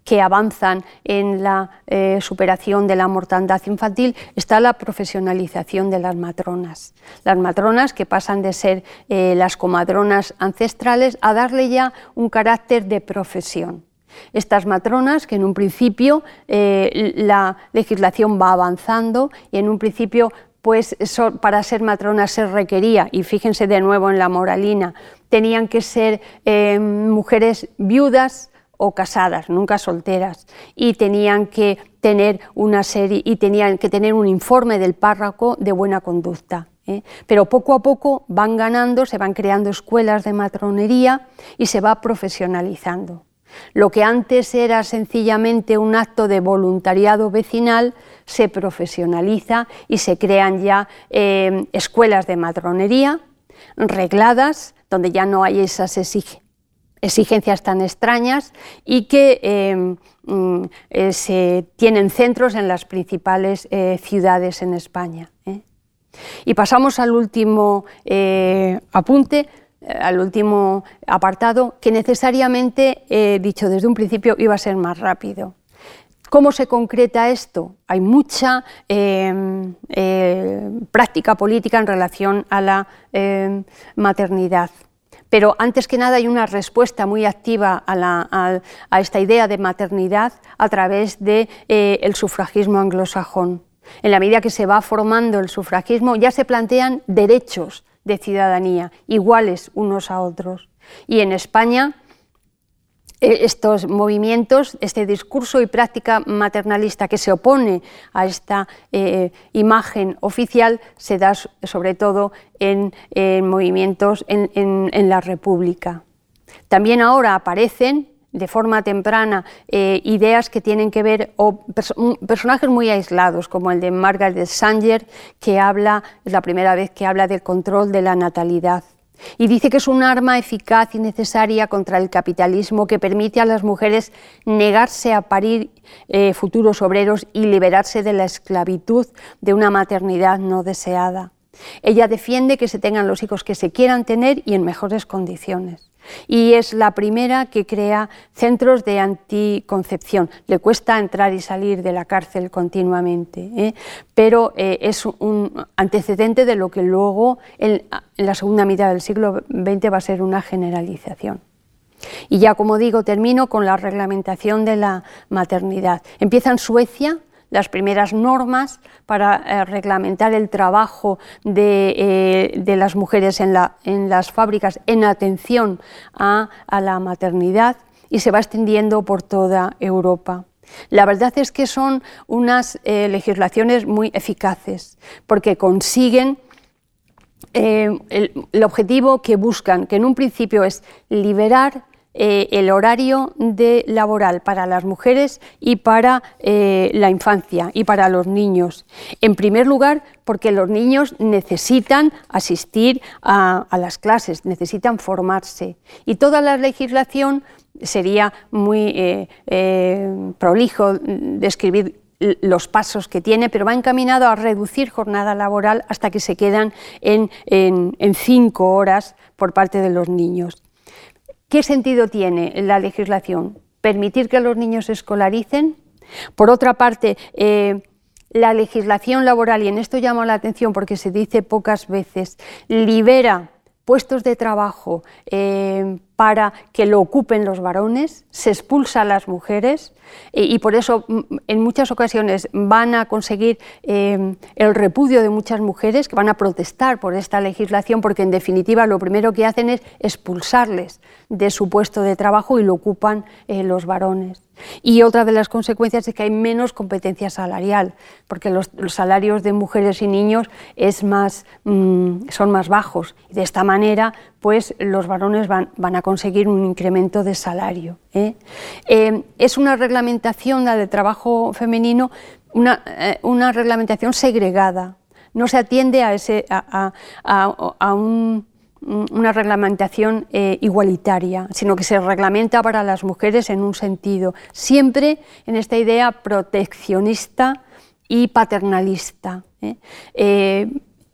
que avanzan en la eh, superación de la mortandad infantil está la profesionalización de las matronas. Las matronas que pasan de ser eh, las comadronas ancestrales a darle ya un carácter de profesión. Estas matronas, que en un principio eh, la legislación va avanzando y en un principio pues para ser matronas se requería, y fíjense de nuevo en la moralina, tenían que ser mujeres viudas, o casadas, nunca solteras, y tenían que tener una serie y tenían que tener un informe del párroco de buena conducta. ¿eh? Pero poco a poco van ganando, se van creando escuelas de matronería y se va profesionalizando. Lo que antes era sencillamente un acto de voluntariado vecinal se profesionaliza y se crean ya eh, escuelas de matronería regladas, donde ya no hay esas exigencias tan extrañas y que eh, mm, eh, se tienen centros en las principales ciudades en España. Y pasamos al último apunte, al último apartado, que necesariamente, he dicho desde un principio, iba a ser más rápido. ¿Cómo se concreta esto? Hay mucha eh, práctica política en relación a la maternidad. Pero antes que nada hay una respuesta muy activa a, esta idea de maternidad a través del de, eh, sufragismo anglosajón. En la medida que se va formando el sufragismo ya se plantean derechos de ciudadanía iguales unos a otros. Y en España estos movimientos, este discurso y práctica maternalista que se opone a esta eh, imagen oficial se da sobre todo en, movimientos en, la República. También ahora aparecen de forma temprana eh, ideas que tienen que ver, o personajes muy aislados, como el de Margaret Sanger, que habla, es la primera vez que habla del control de la natalidad y dice que es un arma eficaz y necesaria contra el capitalismo que permite a las mujeres negarse a parir eh, futuros obreros y liberarse de la esclavitud de una maternidad no deseada. Ella defiende que se tengan los hijos que se quieran tener y en mejores condiciones y es la primera que crea centros de anticoncepción. Le cuesta entrar y salir de la cárcel continuamente, ¿eh? pero eh, es un antecedente de lo que luego en, la segunda mitad del siglo XX va a ser una generalización. Y ya como digo, termino con la reglamentación de la maternidad. Empieza en Suecia, las primeras normas para eh, reglamentar el trabajo de, eh, las mujeres en, las fábricas en atención a, la maternidad y se va extendiendo por toda Europa. La verdad es que son unas eh, legislaciones muy eficaces porque consiguen el, objetivo que buscan, que en un principio es liberar eh, el horario de laboral para las mujeres y para eh, la infancia y para los niños. En primer lugar, porque los niños necesitan asistir a, las clases, necesitan formarse. Y toda la legislación sería muy eh, prolijo describir los pasos que tiene, pero va encaminado a reducir jornada laboral hasta que se quedan en cinco horas por parte de los niños. ¿Qué sentido tiene la legislación? ¿Permitir que los niños se escolaricen? Por otra parte, eh, la legislación laboral, y en esto llamo la atención porque se dice pocas veces, libera puestos de trabajo eh, para que lo ocupen los varones, se expulsa a las mujeres y, por eso mm, en muchas ocasiones van a conseguir eh, el repudio de muchas mujeres que van a protestar por esta legislación porque en definitiva lo primero que hacen es expulsarles de su puesto de trabajo y lo ocupan eh, los varones. Y otra de las consecuencias es que hay menos competencia salarial, porque los, salarios de mujeres y niños es más, mm, son más bajos. De esta manera, pues los varones van, a conseguir un incremento de salario. ¿eh? Eh, es una reglamentación, la de trabajo femenino, una, eh, reglamentación segregada. No se atiende a, una reglamentación igualitaria, sino que se reglamenta para las mujeres en un sentido, siempre en esta idea proteccionista y paternalista.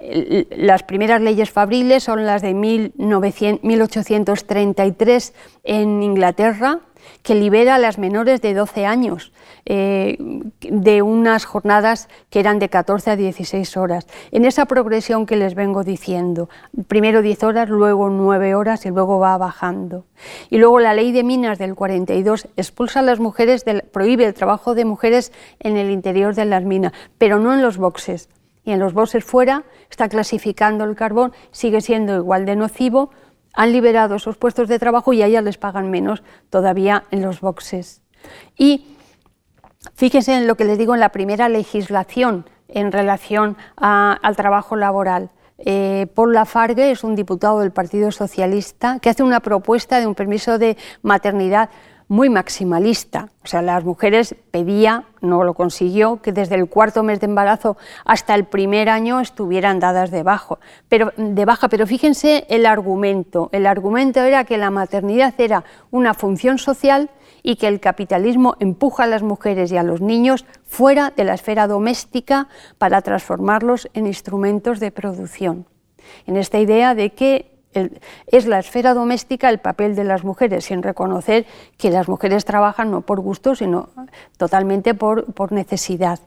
Las primeras leyes fabriles son las de 1833 en Inglaterra, que libera a las menores de 12 años eh, de unas jornadas que eran de 14 a 16 horas. En esa progresión que les vengo diciendo, primero 10 horas, luego 9 horas y luego va bajando. Y luego la ley de minas del 42 expulsa a las mujeres, prohíbe el trabajo de mujeres en el interior de las minas, pero no en los boxes. Y en los boxes fuera está clasificando el carbón, sigue siendo igual de nocivo han liberado esos puestos de trabajo y a ellas les pagan menos todavía en los boxes. Y fíjense en lo que les digo en la primera legislación en relación al trabajo laboral. Eh, Paul Lafargue es un diputado del Partido Socialista que hace una propuesta de un permiso de maternidad muy maximalista. O sea, las mujeres pedía, no lo consiguió, que desde el cuarto mes de embarazo hasta el primer año estuvieran dadas de, pero, de baja. Pero fíjense el argumento. El argumento era que la maternidad era una función social y que el capitalismo empuja a las mujeres y a los niños fuera de la esfera doméstica para transformarlos en instrumentos de producción. En esta idea de que es la esfera doméstica el papel de las mujeres, sin reconocer que las mujeres trabajan no por gusto, sino totalmente por necesidad.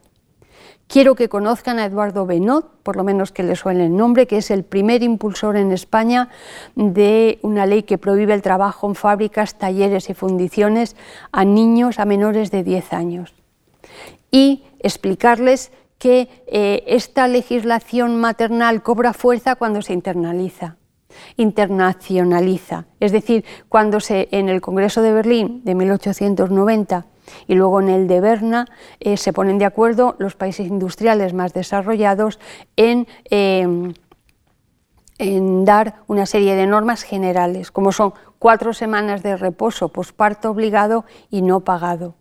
Quiero que conozcan a Eduardo Benot, por lo menos que le suene el nombre, que es el primer impulsor en España de una ley que prohíbe el trabajo en fábricas, talleres y fundiciones a niños a menores de 10 años. Y explicarles que eh, esta legislación maternal cobra fuerza cuando se internaliza internacionaliza, es decir, cuando se, en el Congreso de Berlín de 1890 y luego en el de Berna eh, se ponen de acuerdo los países industriales más desarrollados en, em, en dar una serie de normas generales, como son cuatro semanas de reposo posparto obligado y no pagado.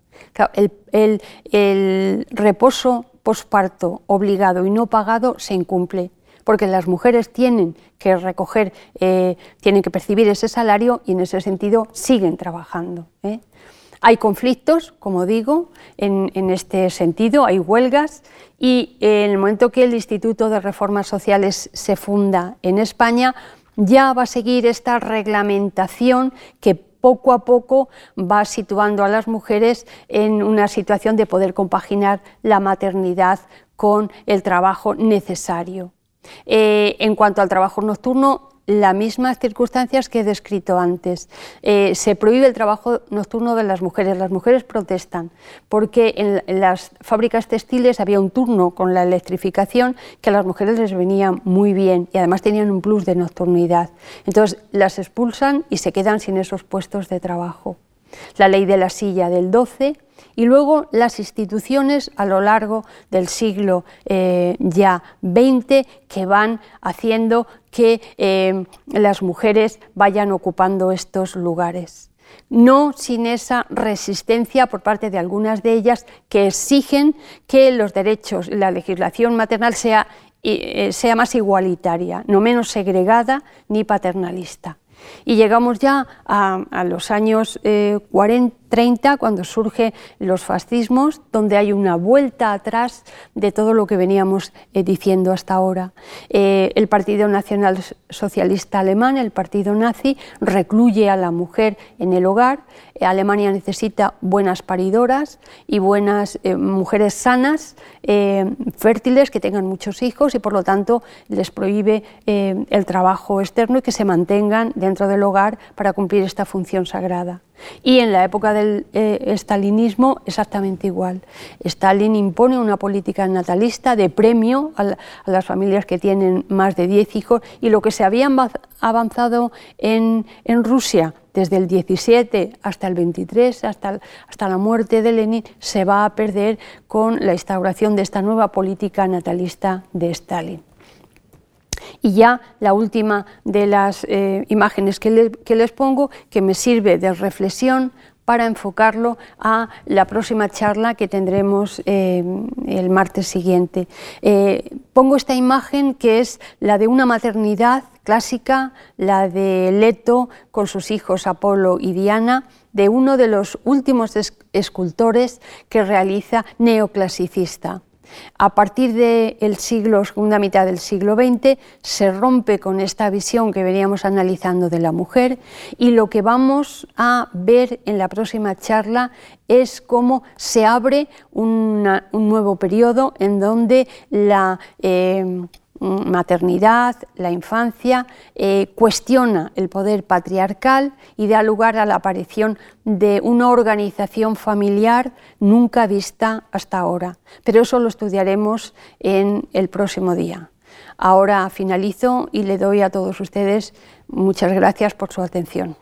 el, el reposo posparto obligado y no pagado se incumple porque las mujeres tienen que recoger, eh, tienen que percibir ese salario y en ese sentido siguen trabajando. ¿eh? Hay conflictos, como digo, en, este sentido, hay huelgas y en el momento que el Instituto de Reformas Sociales se funda en España, ya va a seguir esta reglamentación que poco a poco va situando a las mujeres en una situación de poder compaginar la maternidad con el trabajo necesario. Eh, en cuanto al trabajo nocturno, las mismas circunstancias que he descrito antes. Eh, se prohíbe el trabajo nocturno de las mujeres. Las mujeres protestan porque en, las fábricas textiles había un turno con la electrificación que a las mujeres les venía muy bien y además tenían un plus de nocturnidad. Entonces las expulsan y se quedan sin esos puestos de trabajo. La ley de la silla del 12 y luego las instituciones a lo largo del siglo eh, ya XX que van haciendo que eh, las mujeres vayan ocupando estos lugares. No sin esa resistencia por parte de algunas de ellas que exigen que los derechos, la legislación maternal sea, eh, sea más igualitaria, no menos segregada ni paternalista. Y llegamos ya a, los años 40, 30, cuando surgen los fascismos, donde hay una vuelta atrás de todo lo que veníamos eh, diciendo hasta ahora. Eh, el Partido Nacional Socialista Alemán, el partido nazi, recluye a la mujer en el hogar. Eh, Alemania necesita buenas paridoras y buenas mujeres sanas, fértiles, que tengan muchos hijos y por lo tanto les prohíbe el trabajo externo y que se mantengan dentro del hogar para cumplir esta función sagrada. Y en la época del eh, stalinismo exactamente igual. Stalin impone una política natalista de premio a, las familias que tienen más de 10 hijos y lo que se había avanzado en, Rusia desde el 17 hasta el 23, hasta, hasta la muerte de Lenin, se va a perder con la instauración de esta nueva política natalista de Stalin. Y ya la última de las eh, imágenes que, les pongo, que me sirve de reflexión para enfocarlo a la próxima charla que tendremos eh, el martes siguiente. Eh, pongo esta imagen que es la de una maternidad clásica, la de Leto con sus hijos Apolo y Diana, de uno de los últimos escultores que realiza neoclasicista. A partir del siglo, segunda mitad del siglo XX, se rompe con esta visión que veníamos analizando de la mujer y lo que vamos a ver en la próxima charla es cómo se abre un nuevo periodo en donde la eh, maternidad, la infancia, eh, cuestiona el poder patriarcal y da lugar a la aparición de una organización familiar nunca vista hasta ahora. Pero eso lo estudiaremos en el próximo día. Ahora finalizo y le doy a todos ustedes muchas gracias por su atención.